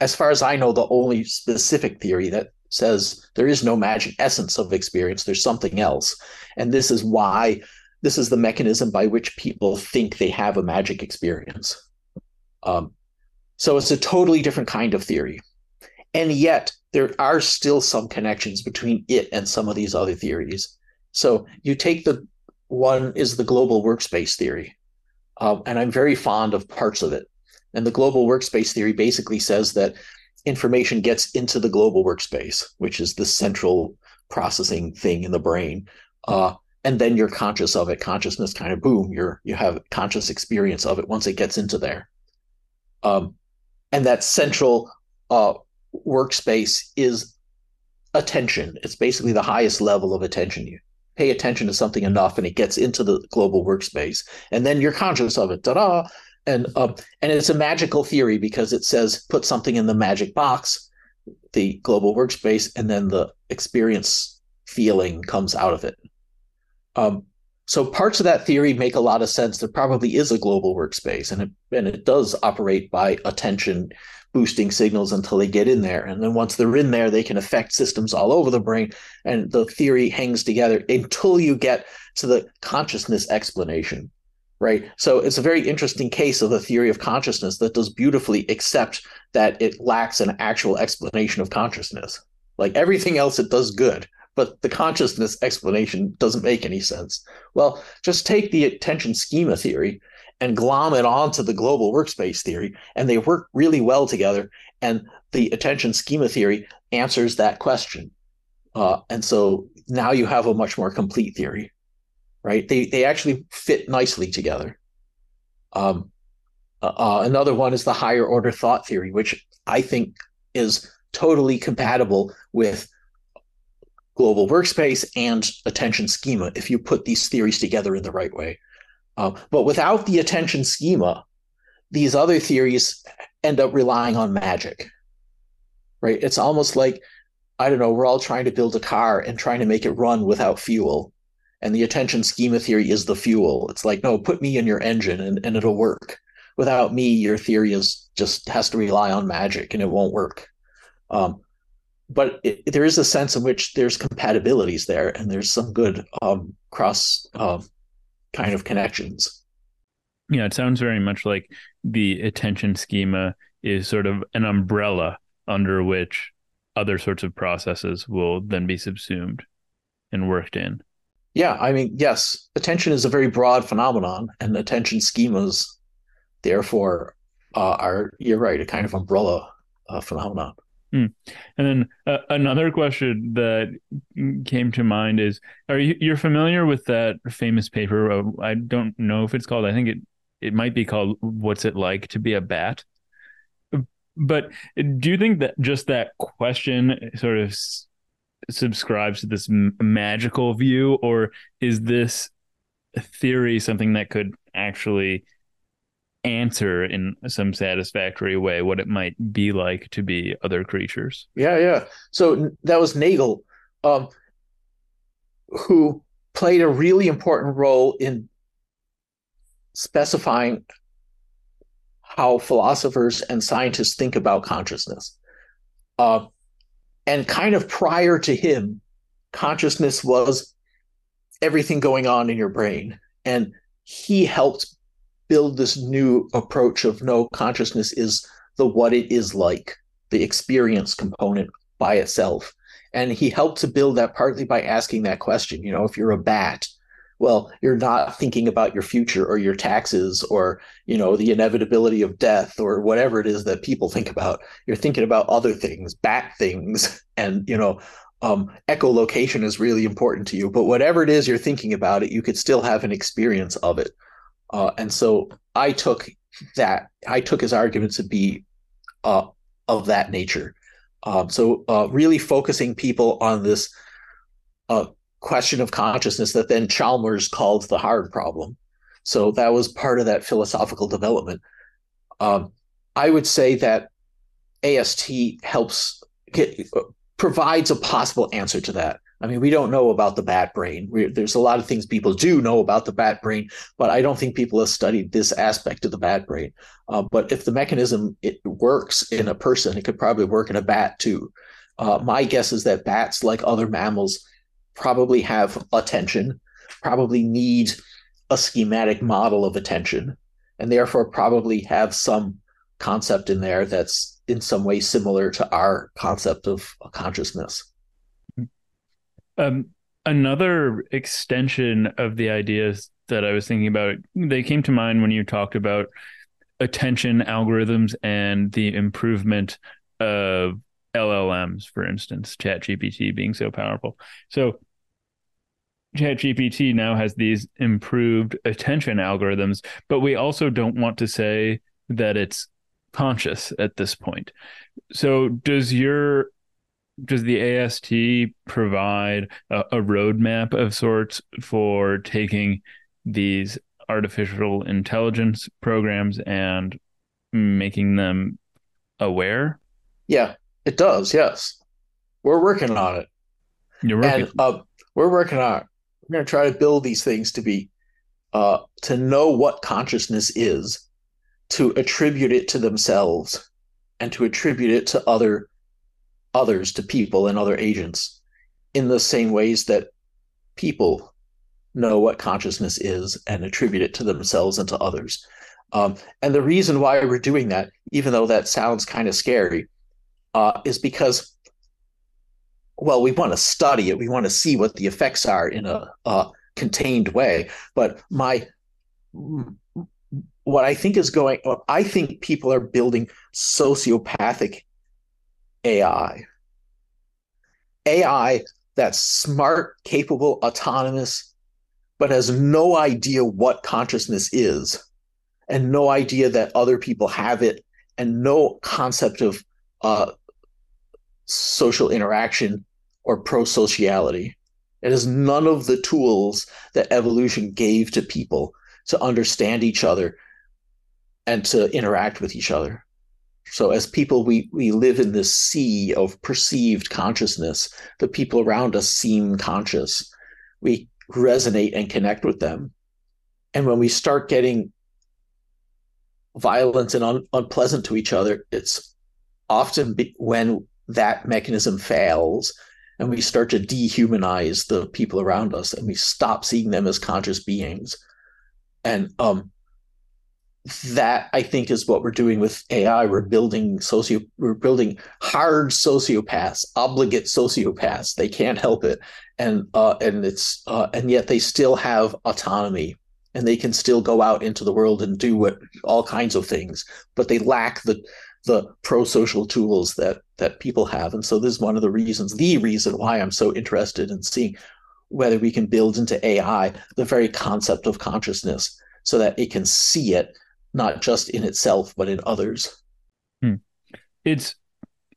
as far as I know, the only specific theory that says there is no magic essence of experience. There's something else, and this is why this is the mechanism by which people think they have a magic experience. Um, so it's a totally different kind of theory, and yet there are still some connections between it and some of these other theories. So you take the one is the global workspace theory, uh, and I'm very fond of parts of it. And the global workspace theory basically says that information gets into the global workspace, which is the central processing thing in the brain. Uh, and then you're conscious of it. Consciousness kind of boom, you're you have conscious experience of it once it gets into there. Um, and that central uh, workspace is attention. It's basically the highest level of attention. You pay attention to something enough, and it gets into the global workspace, and then you're conscious of it. Ta-da! and um, and it's a magical theory because it says put something in the magic box, the global workspace, and then the experience feeling comes out of it. Um, so parts of that theory make a lot of sense. There probably is a global workspace, and it and it does operate by attention boosting signals until they get in there, and then once they're in there, they can affect systems all over the brain, and the theory hangs together until you get to the consciousness explanation right? So it's a very interesting case of a theory of consciousness that does beautifully, except that it lacks an actual explanation of consciousness. Like everything else, it does good, but the consciousness explanation doesn't make any sense. Well, just take the attention schema theory and glom it onto the global workspace theory, and they work really well together. And the attention schema theory answers that question. Uh, and so now you have a much more complete theory right? They they actually fit nicely together. Um, uh, uh, another one is the higher order thought theory, which I think is totally compatible with global workspace and attention schema if you put these theories together in the right way. Uh, but without the attention schema, these other theories end up relying on magic, right? It's almost like, I don't know, we're all trying to build a car and trying to make it run without fuel and the attention schema theory is the fuel it's like no put me in your engine and, and it'll work without me your theory is just has to rely on magic and it won't work um, but it, there is a sense in which there's compatibilities there and there's some good um, cross uh, kind of connections yeah it sounds very much like the attention schema is sort of an umbrella under which other sorts of processes will then be subsumed and worked in yeah, I mean, yes, attention is a very broad phenomenon, and attention schemas, therefore, uh, are you're right, a kind of umbrella uh, phenomenon. Mm. And then uh, another question that came to mind is: Are you you're familiar with that famous paper? I don't know if it's called. I think it it might be called "What's It Like to Be a Bat." But do you think that just that question sort of subscribes to this m- magical view, or is this theory something that could actually answer in some satisfactory way what it might be like to be other creatures? Yeah, yeah. So that was Nagel, um, who played a really important role in specifying how philosophers and scientists think about consciousness. Uh, and kind of prior to him, consciousness was everything going on in your brain. And he helped build this new approach of no, consciousness is the what it is like, the experience component by itself. And he helped to build that partly by asking that question. You know, if you're a bat, well you're not thinking about your future or your taxes or you know the inevitability of death or whatever it is that people think about you're thinking about other things bat things and you know um, echolocation is really important to you but whatever it is you're thinking about it you could still have an experience of it uh, and so i took that i took his argument to be uh, of that nature Um, so uh, really focusing people on this uh, question of consciousness that then Chalmers called the hard problem. So that was part of that philosophical development. Um, I would say that AST helps get, provides a possible answer to that. I mean, we don't know about the bat brain. We, there's a lot of things people do know about the bat brain, but I don't think people have studied this aspect of the bat brain. Uh, but if the mechanism it works in a person, it could probably work in a bat too. Uh, my guess is that bats, like other mammals, probably have attention, probably need a schematic model of attention, and therefore probably have some concept in there that's in some way similar to our concept of consciousness. Um, another extension of the ideas that I was thinking about, they came to mind when you talked about attention algorithms and the improvement of LLMs, for instance, ChatGPT being so powerful. So ChatGPT now has these improved attention algorithms, but we also don't want to say that it's conscious at this point. So does your does the AST provide a, a roadmap of sorts for taking these artificial intelligence programs and making them aware? Yeah, it does. Yes, we're working on it. You're working. And uh, we're working on. It. We're going to try to build these things to be uh, to know what consciousness is, to attribute it to themselves, and to attribute it to other others to people and other agents in the same ways that people know what consciousness is and attribute it to themselves and to others. Um, and the reason why we're doing that, even though that sounds kind of scary, uh, is because, well, we want to study it. We want to see what the effects are in a, contained way. But my what I think is going, I think people are building sociopathic AI. AI that's smart, capable, autonomous, but has no idea what consciousness is and no idea that other people have it and no concept of uh, social interaction or pro-sociality. It has none of the tools that evolution gave to people to understand each other and to interact with each other. So as people, we we live in this sea of perceived consciousness. The people around us seem conscious. We resonate and connect with them. And when we start getting violent and un- unpleasant to each other, it's often be- when that mechanism fails and we start to dehumanize the people around us and we stop seeing them as conscious beings. And um, that I think is what we're doing with AI. We're building socio, we're building hard sociopaths, obligate sociopaths. They can't help it, and uh, and it's uh, and yet they still have autonomy, and they can still go out into the world and do what all kinds of things, but they lack the the pro-social tools that that people have. And so this is one of the reasons, the reason why I'm so interested in seeing whether we can build into AI the very concept of consciousness so that it can see it not just in itself but in others. Hmm. It's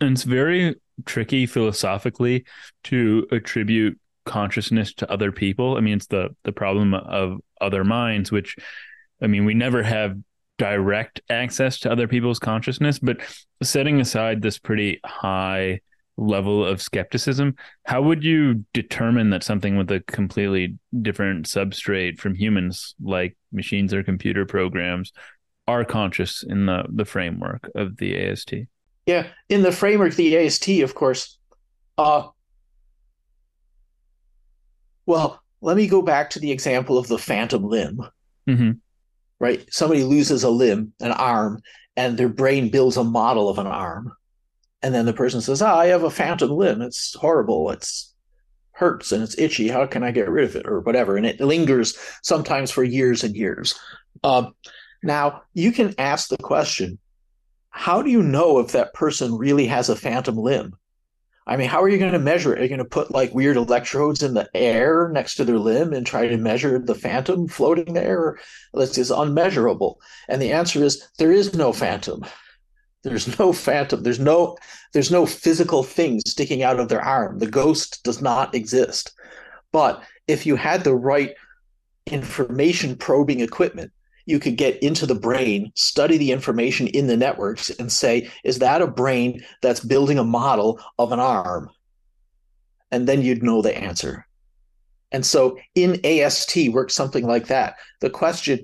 it's very tricky philosophically to attribute consciousness to other people. I mean, it's the the problem of other minds, which I mean, we never have direct access to other people's consciousness, but setting aside this pretty high level of skepticism, how would you determine that something with a completely different substrate from humans, like machines or computer programs, are conscious in the the framework of the AST. Yeah, in the framework of the AST, of course. Uh, well, let me go back to the example of the phantom limb. Mm-hmm. Right, somebody loses a limb, an arm, and their brain builds a model of an arm, and then the person says, "Ah, I have a phantom limb. It's horrible. It's hurts and it's itchy. How can I get rid of it, or whatever?" And it lingers sometimes for years and years. Um, now, you can ask the question how do you know if that person really has a phantom limb? I mean, how are you going to measure it? Are you going to put like weird electrodes in the air next to their limb and try to measure the phantom floating there? This is unmeasurable. And the answer is there is no phantom. There's no phantom. There's no there's no physical thing sticking out of their arm. The ghost does not exist. But if you had the right information probing equipment, you could get into the brain, study the information in the networks, and say, is that a brain that's building a model of an arm? And then you'd know the answer. And so in AST works something like that. The question,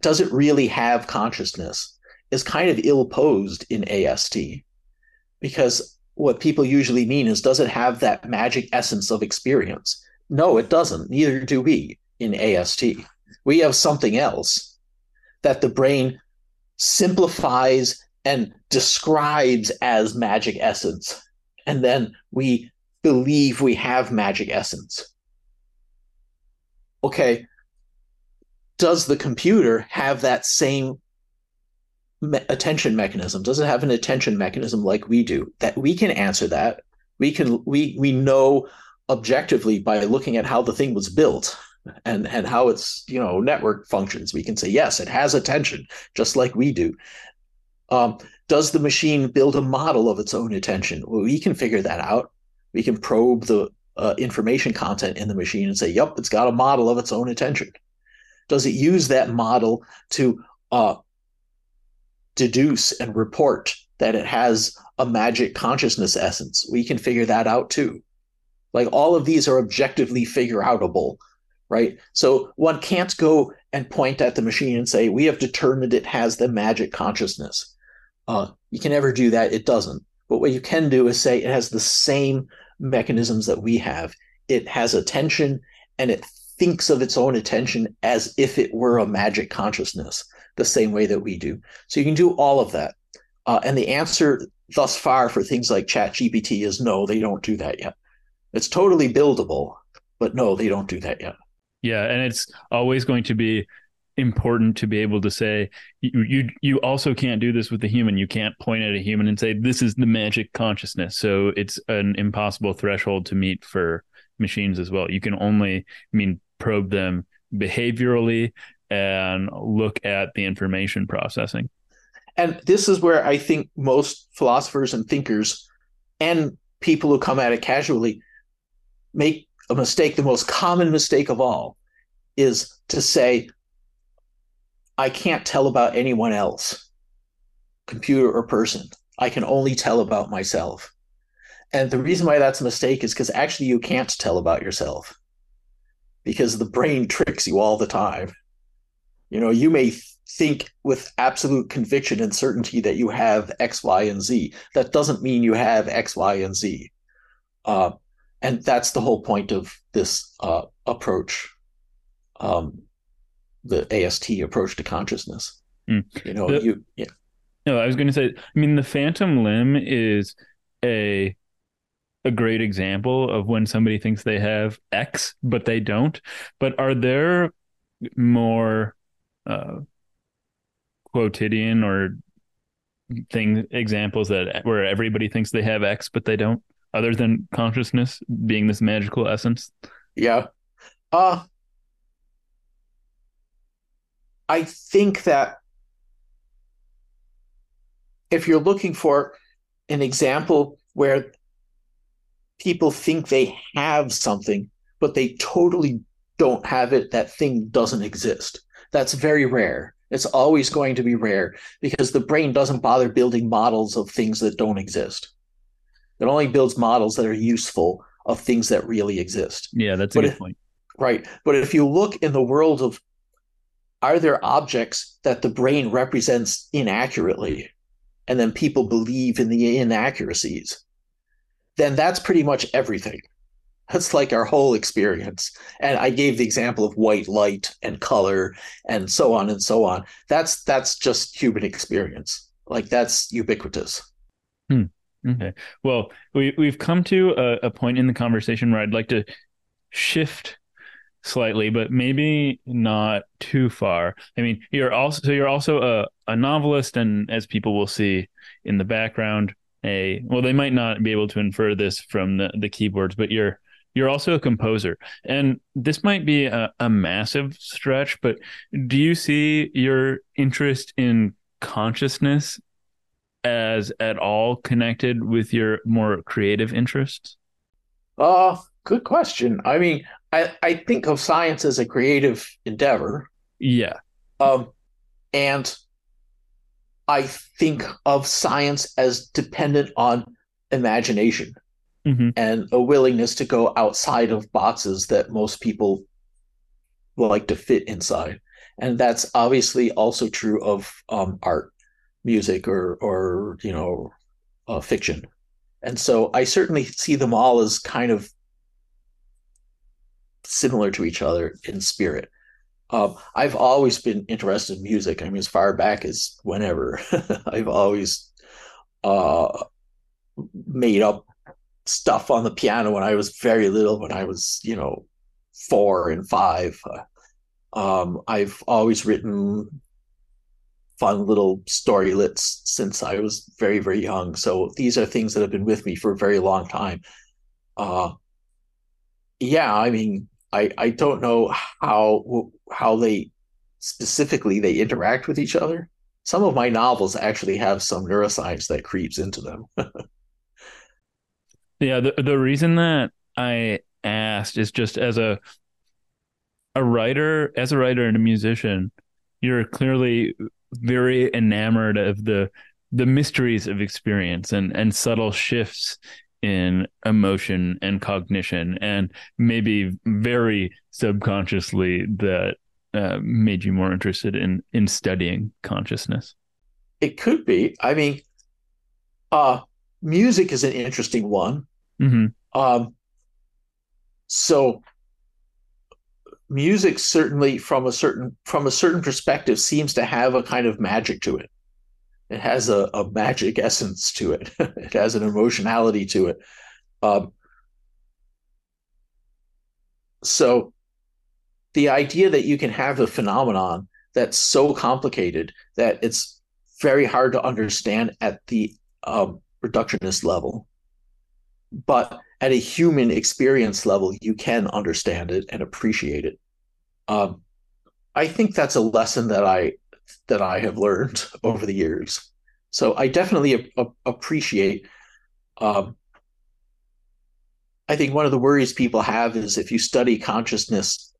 does it really have consciousness, is kind of ill posed in AST. Because what people usually mean is, does it have that magic essence of experience? No, it doesn't. Neither do we in AST. We have something else that the brain simplifies and describes as magic essence. And then we believe we have magic essence. Okay, does the computer have that same me- attention mechanism? Does it have an attention mechanism like we do? That we can answer that. We can we we know objectively by looking at how the thing was built and and how its you know network functions we can say yes it has attention just like we do. Um, does the machine build a model of its own attention? Well we can figure that out. We can probe the uh, information content in the machine and say yep it's got a model of its own attention. Does it use that model to uh, deduce and report that it has a magic consciousness essence? We can figure that out too. Like all of these are objectively figure outable right? So one can't go and point at the machine and say, we have determined it has the magic consciousness. Uh, you can never do that. It doesn't. But what you can do is say it has the same mechanisms that we have. It has attention and it thinks of its own attention as if it were a magic consciousness, the same way that we do. So you can do all of that. Uh, and the answer thus far for things like ChatGPT is no, they don't do that yet. It's totally buildable, but no, they don't do that yet. Yeah, and it's always going to be important to be able to say you you you also can't do this with the human. You can't point at a human and say this is the magic consciousness. So it's an impossible threshold to meet for machines as well. You can only I mean probe them behaviorally and look at the information processing. And this is where I think most philosophers and thinkers and people who come at it casually make a mistake, the most common mistake of all, is to say, I can't tell about anyone else, computer or person. I can only tell about myself. And the reason why that's a mistake is because actually you can't tell about yourself because the brain tricks you all the time. You know, you may think with absolute conviction and certainty that you have X, Y, and Z. That doesn't mean you have X, Y, and Z. Uh, and that's the whole point of this uh, approach, um, the AST approach to consciousness. Mm. You know, the, you yeah. No, I was going to say. I mean, the phantom limb is a a great example of when somebody thinks they have X, but they don't. But are there more uh, quotidian or thing examples that where everybody thinks they have X, but they don't? Other than consciousness being this magical essence? Yeah. Uh I think that if you're looking for an example where people think they have something, but they totally don't have it, that thing doesn't exist. That's very rare. It's always going to be rare because the brain doesn't bother building models of things that don't exist. It only builds models that are useful of things that really exist. Yeah, that's a but good if, point. Right. But if you look in the world of are there objects that the brain represents inaccurately and then people believe in the inaccuracies, then that's pretty much everything. That's like our whole experience. And I gave the example of white light and color and so on and so on. That's that's just human experience. Like that's ubiquitous. Hmm. Mm-hmm. Okay. Well, we we've come to a, a point in the conversation where I'd like to shift slightly, but maybe not too far. I mean, you're also so you're also a, a novelist, and as people will see in the background, a well, they might not be able to infer this from the, the keyboards, but you're you're also a composer, and this might be a, a massive stretch, but do you see your interest in consciousness as at all connected with your more creative interests? Uh, good question. I mean, I, I think of science as a creative endeavor. Yeah. Um, and I think of science as dependent on imagination mm-hmm. and a willingness to go outside of boxes that most people like to fit inside. And that's obviously also true of um, art, music, or or you know, uh, fiction. And so I certainly see them all as kind of similar to each other in spirit. Um, I've always been interested in music. I mean, as far back as whenever, I've always uh, made up stuff on the piano when I was very little, when I was, you know, four and five. Uh, um, I've always written fun little storylets since I was very, very young. So these are things that have been with me for a very long time. Uh, yeah, I mean, I I don't know how how they specifically they interact with each other. Some of my novels actually have some neuroscience that creeps into them. yeah, the the reason that I asked is just as a a writer, as a writer and a musician, you're clearly very enamored of the the mysteries of experience and and subtle shifts in emotion and cognition and maybe very subconsciously that uh, made you more interested in in studying consciousness. It could be. I mean uh music is an interesting one. Mm-hmm. um so music certainly from a certain from a certain perspective seems to have a kind of magic to it. It has a, a magic essence to it. It has an emotionality to it. Um, so the idea that you can have a phenomenon that's so complicated that it's very hard to understand at the um, reductionist level but at a human experience level you can understand it and appreciate it um, I think that's a lesson that I that I have learned over the years. So I definitely a- a- appreciate. Um, I think one of the worries people have is if you study consciousness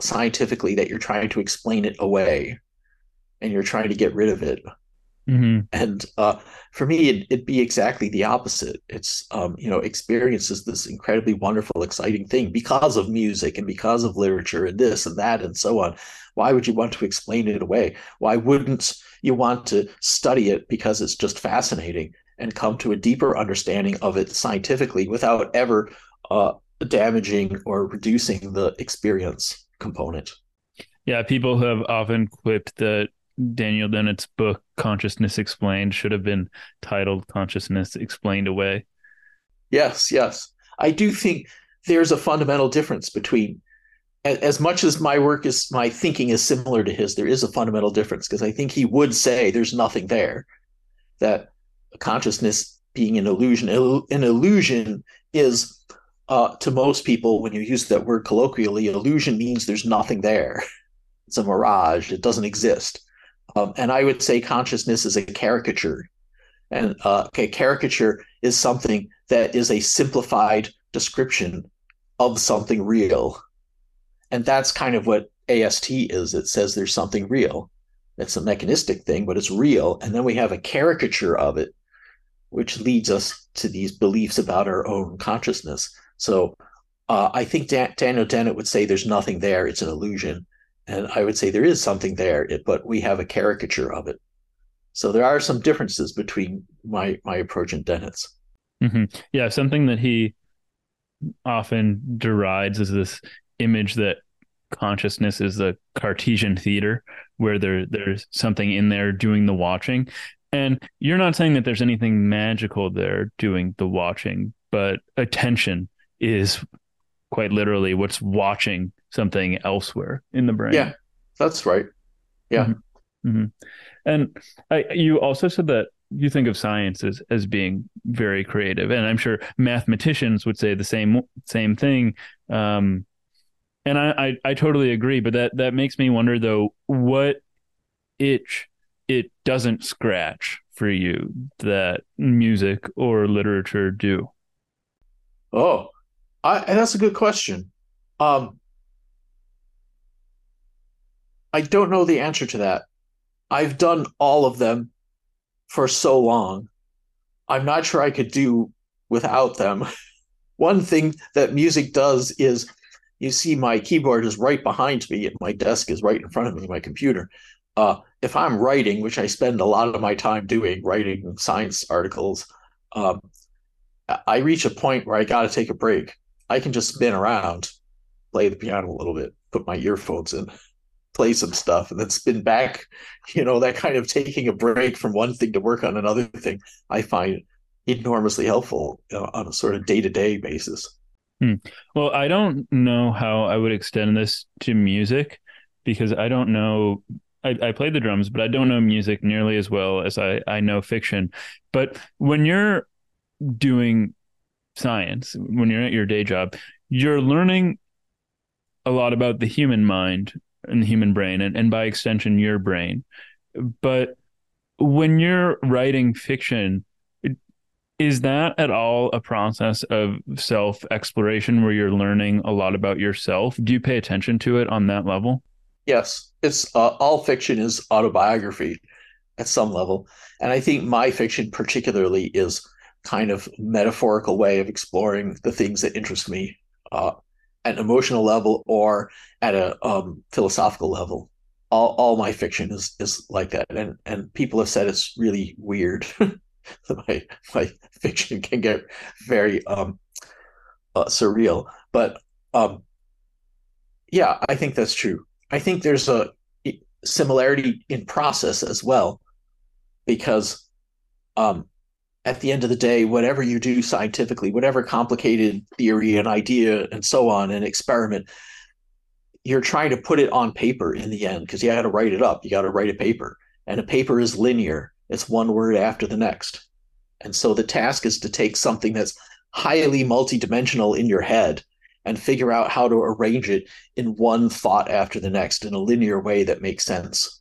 scientifically, that you're trying to explain it away, and you're trying to get rid of it. Mm-hmm. And uh, for me, it, would be exactly the opposite. It's, um, you know, experience is this incredibly wonderful, exciting thing because of music and because of literature and this and that and so on. Why would you want to explain it away? Why wouldn't you want to study it because it's just fascinating and come to a deeper understanding of it scientifically without ever uh, damaging or reducing the experience component? Yeah, people have often quipped that Daniel Dennett's book Consciousness Explained should have been titled Consciousness Explained Away. Yes, yes. I do think there's a fundamental difference between as much as my work is my thinking is similar to his there is a fundamental difference because i think he would say there's nothing there that consciousness being an illusion an illusion is uh, to most people when you use that word colloquially illusion means there's nothing there it's a mirage it doesn't exist um, and I would say consciousness is a caricature. And uh, a caricature is something that is a simplified description of something real. And that's kind of what AST is. It says there's something real. It's a mechanistic thing, but it's real. And then we have a caricature of it, which leads us to these beliefs about our own consciousness. So uh, I think Dan- Daniel Dennett would say there's nothing there, it's an illusion. And I would say there is something there, but we have a caricature of it. So there are some differences between my my approach and Dennett's. Mm-hmm. Yeah, something that he often derides is this image that consciousness is a Cartesian theater where there there's something in there doing the watching. And you're not saying that there's anything magical there doing the watching, but attention is quite literally what's watching something elsewhere in the brain. Yeah, that's right. Yeah. Mm-hmm. Mm-hmm. And I, you also said that you think of science as, as being very creative, and I'm sure mathematicians would say the same same thing. Um, and I, I, I totally agree, but that that makes me wonder though what itch it doesn't scratch for you that music or literature do? Oh, I, that's a good question. Um, I don't know the answer to that. I've done all of them for so long. I'm not sure I could do without them. One thing that music does is you see my keyboard is right behind me and my desk is right in front of me, my computer. Uh, if I'm writing, which I spend a lot of my time doing, writing science articles, um, I reach a point where I got to take a break. I can just spin around, play the piano a little bit, put my earphones in, play some stuff, and then spin back. You know, that kind of taking a break from one thing to work on another thing, I find enormously helpful on a sort of day to day basis. Hmm. Well, I don't know how I would extend this to music because I don't know. I, I play the drums, but I don't know music nearly as well as I, I know fiction. But when you're doing science, when you're at your day job, you're learning a lot about the human mind and the human brain, and, and by extension, your brain. But when you're writing fiction, is that at all a process of self exploration where you're learning a lot about yourself? Do you pay attention to it on that level? Yes, it's uh, all fiction is autobiography at some level, and I think my fiction particularly is kind of metaphorical way of exploring the things that interest me uh, an emotional level or at a um, philosophical level. All, all my fiction is is like that, and and people have said it's really weird. my my fiction can get very um, uh, surreal, but um, yeah, I think that's true. I think there's a similarity in process as well, because um, at the end of the day, whatever you do scientifically, whatever complicated theory and idea and so on, and experiment, you're trying to put it on paper in the end because you got to write it up. You got to write a paper, and a paper is linear. It's one word after the next, and so the task is to take something that's highly multidimensional in your head and figure out how to arrange it in one thought after the next in a linear way that makes sense.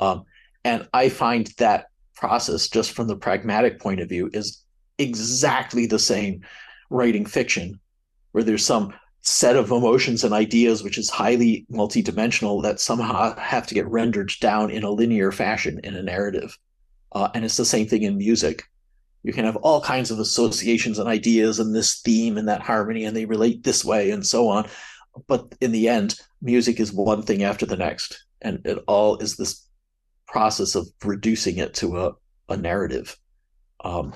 Um, and I find that process, just from the pragmatic point of view, is exactly the same writing fiction, where there's some set of emotions and ideas which is highly multidimensional that somehow have to get rendered down in a linear fashion in a narrative. Uh, and it's the same thing in music. You can have all kinds of associations and ideas and this theme and that harmony, and they relate this way and so on. But in the end, music is one thing after the next. And it all is this process of reducing it to a, a narrative. Um,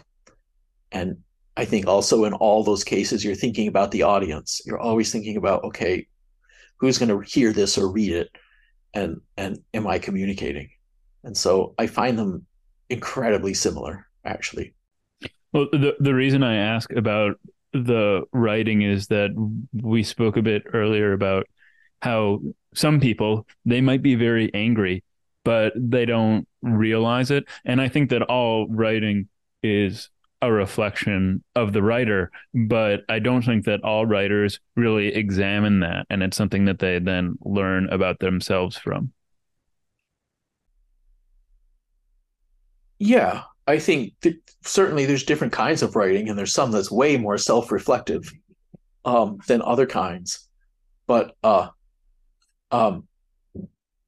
and I think also in all those cases, you're thinking about the audience. You're always thinking about, okay, who's going to hear this or read it? And, and am I communicating? And so I find them incredibly similar, actually. Well, the, the reason I ask about the writing is that we spoke a bit earlier about how some people they might be very angry but they don't realize it. And I think that all writing is a reflection of the writer, but I don't think that all writers really examine that. And it's something that they then learn about themselves from. Yeah, I think th- certainly there's different kinds of writing, and there's some that's way more self reflective um, than other kinds. But uh, um,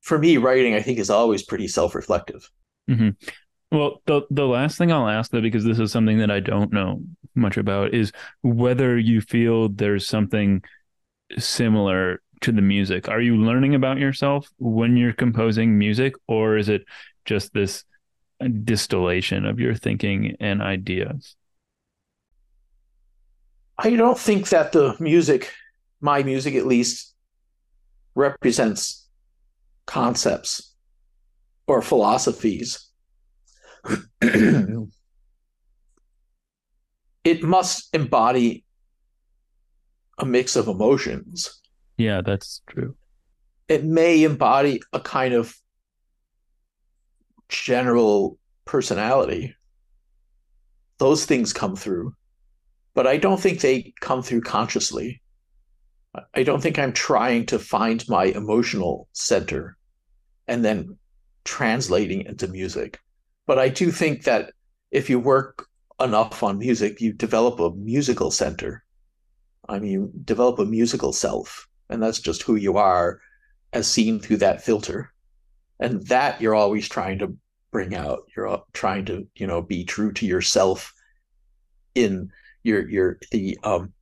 for me, writing I think is always pretty self-reflective. Mm-hmm. Well, the the last thing I'll ask though, because this is something that I don't know much about, is whether you feel there's something similar to the music. Are you learning about yourself when you're composing music, or is it just this distillation of your thinking and ideas? I don't think that the music, my music at least, represents concepts or philosophies. it must embody a mix of emotions. Yeah, that's true. It may embody a kind of general personality. Those things come through, but I don't think they come through consciously. I don't think I'm trying to find my emotional center and then translating into music. But I do think that if you work enough on music, you develop a musical center. I mean, you develop a musical self, and that's just who you are as seen through that filter. And that you're always trying to bring out. You're trying to, you know, be true to yourself in your your the um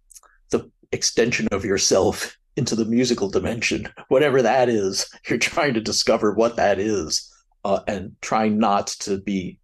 the extension of yourself into the musical dimension, whatever that is. You're trying to discover what that is, uh, and trying not to be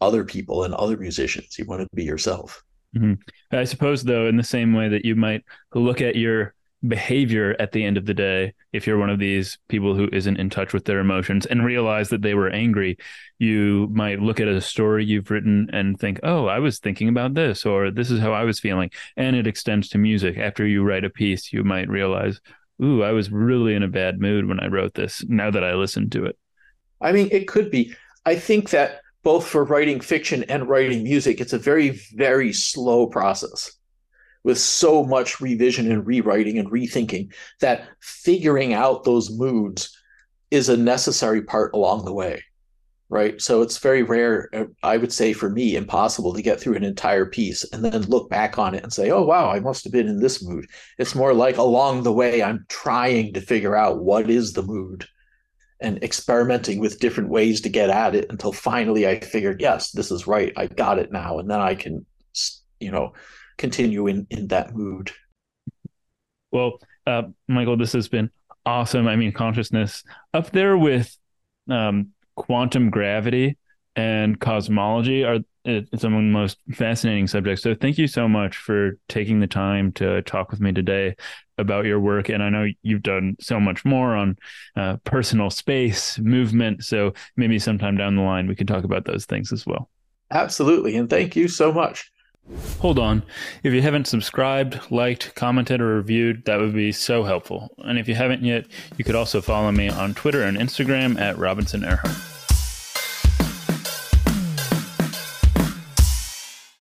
other people and other musicians. You want to be yourself. Mm-hmm. I suppose, though, in the same way that you might look at your behavior at the end of the day, if you're one of these people who isn't in touch with their emotions and realize that they were angry, you might look at a story you've written and think, oh, I was thinking about this, or this is how I was feeling. And it extends to music. After you write a piece, you might realize, ooh, I was really in a bad mood when I wrote this now that I listened to it. I mean, it could be. I think that both for writing fiction and writing music, it's a very, very slow process with so much revision and rewriting and rethinking that figuring out those moods is a necessary part along the way. Right. So it's very rare, I would say for me, impossible to get through an entire piece and then look back on it and say, oh, wow, I must have been in this mood. It's more like along the way, I'm trying to figure out what is the mood and experimenting with different ways to get at it until finally I figured, yes, this is right. I got it now. And then I can, you know, continue in, in that mood. Well, uh, Michael, this has been awesome. I mean, consciousness up there with um, quantum gravity and cosmology are it's some of the most fascinating subjects. So thank you so much for taking the time to talk with me today about your work. And I know you've done so much more on uh, personal space, movement. So maybe sometime down the line we can talk about those things as well. Absolutely. And thank you so much. Hold on. If you haven't subscribed, liked, commented, or reviewed, that would be so helpful. And if you haven't yet, you could also follow me on Twitter and Instagram at Robinson Erhardt.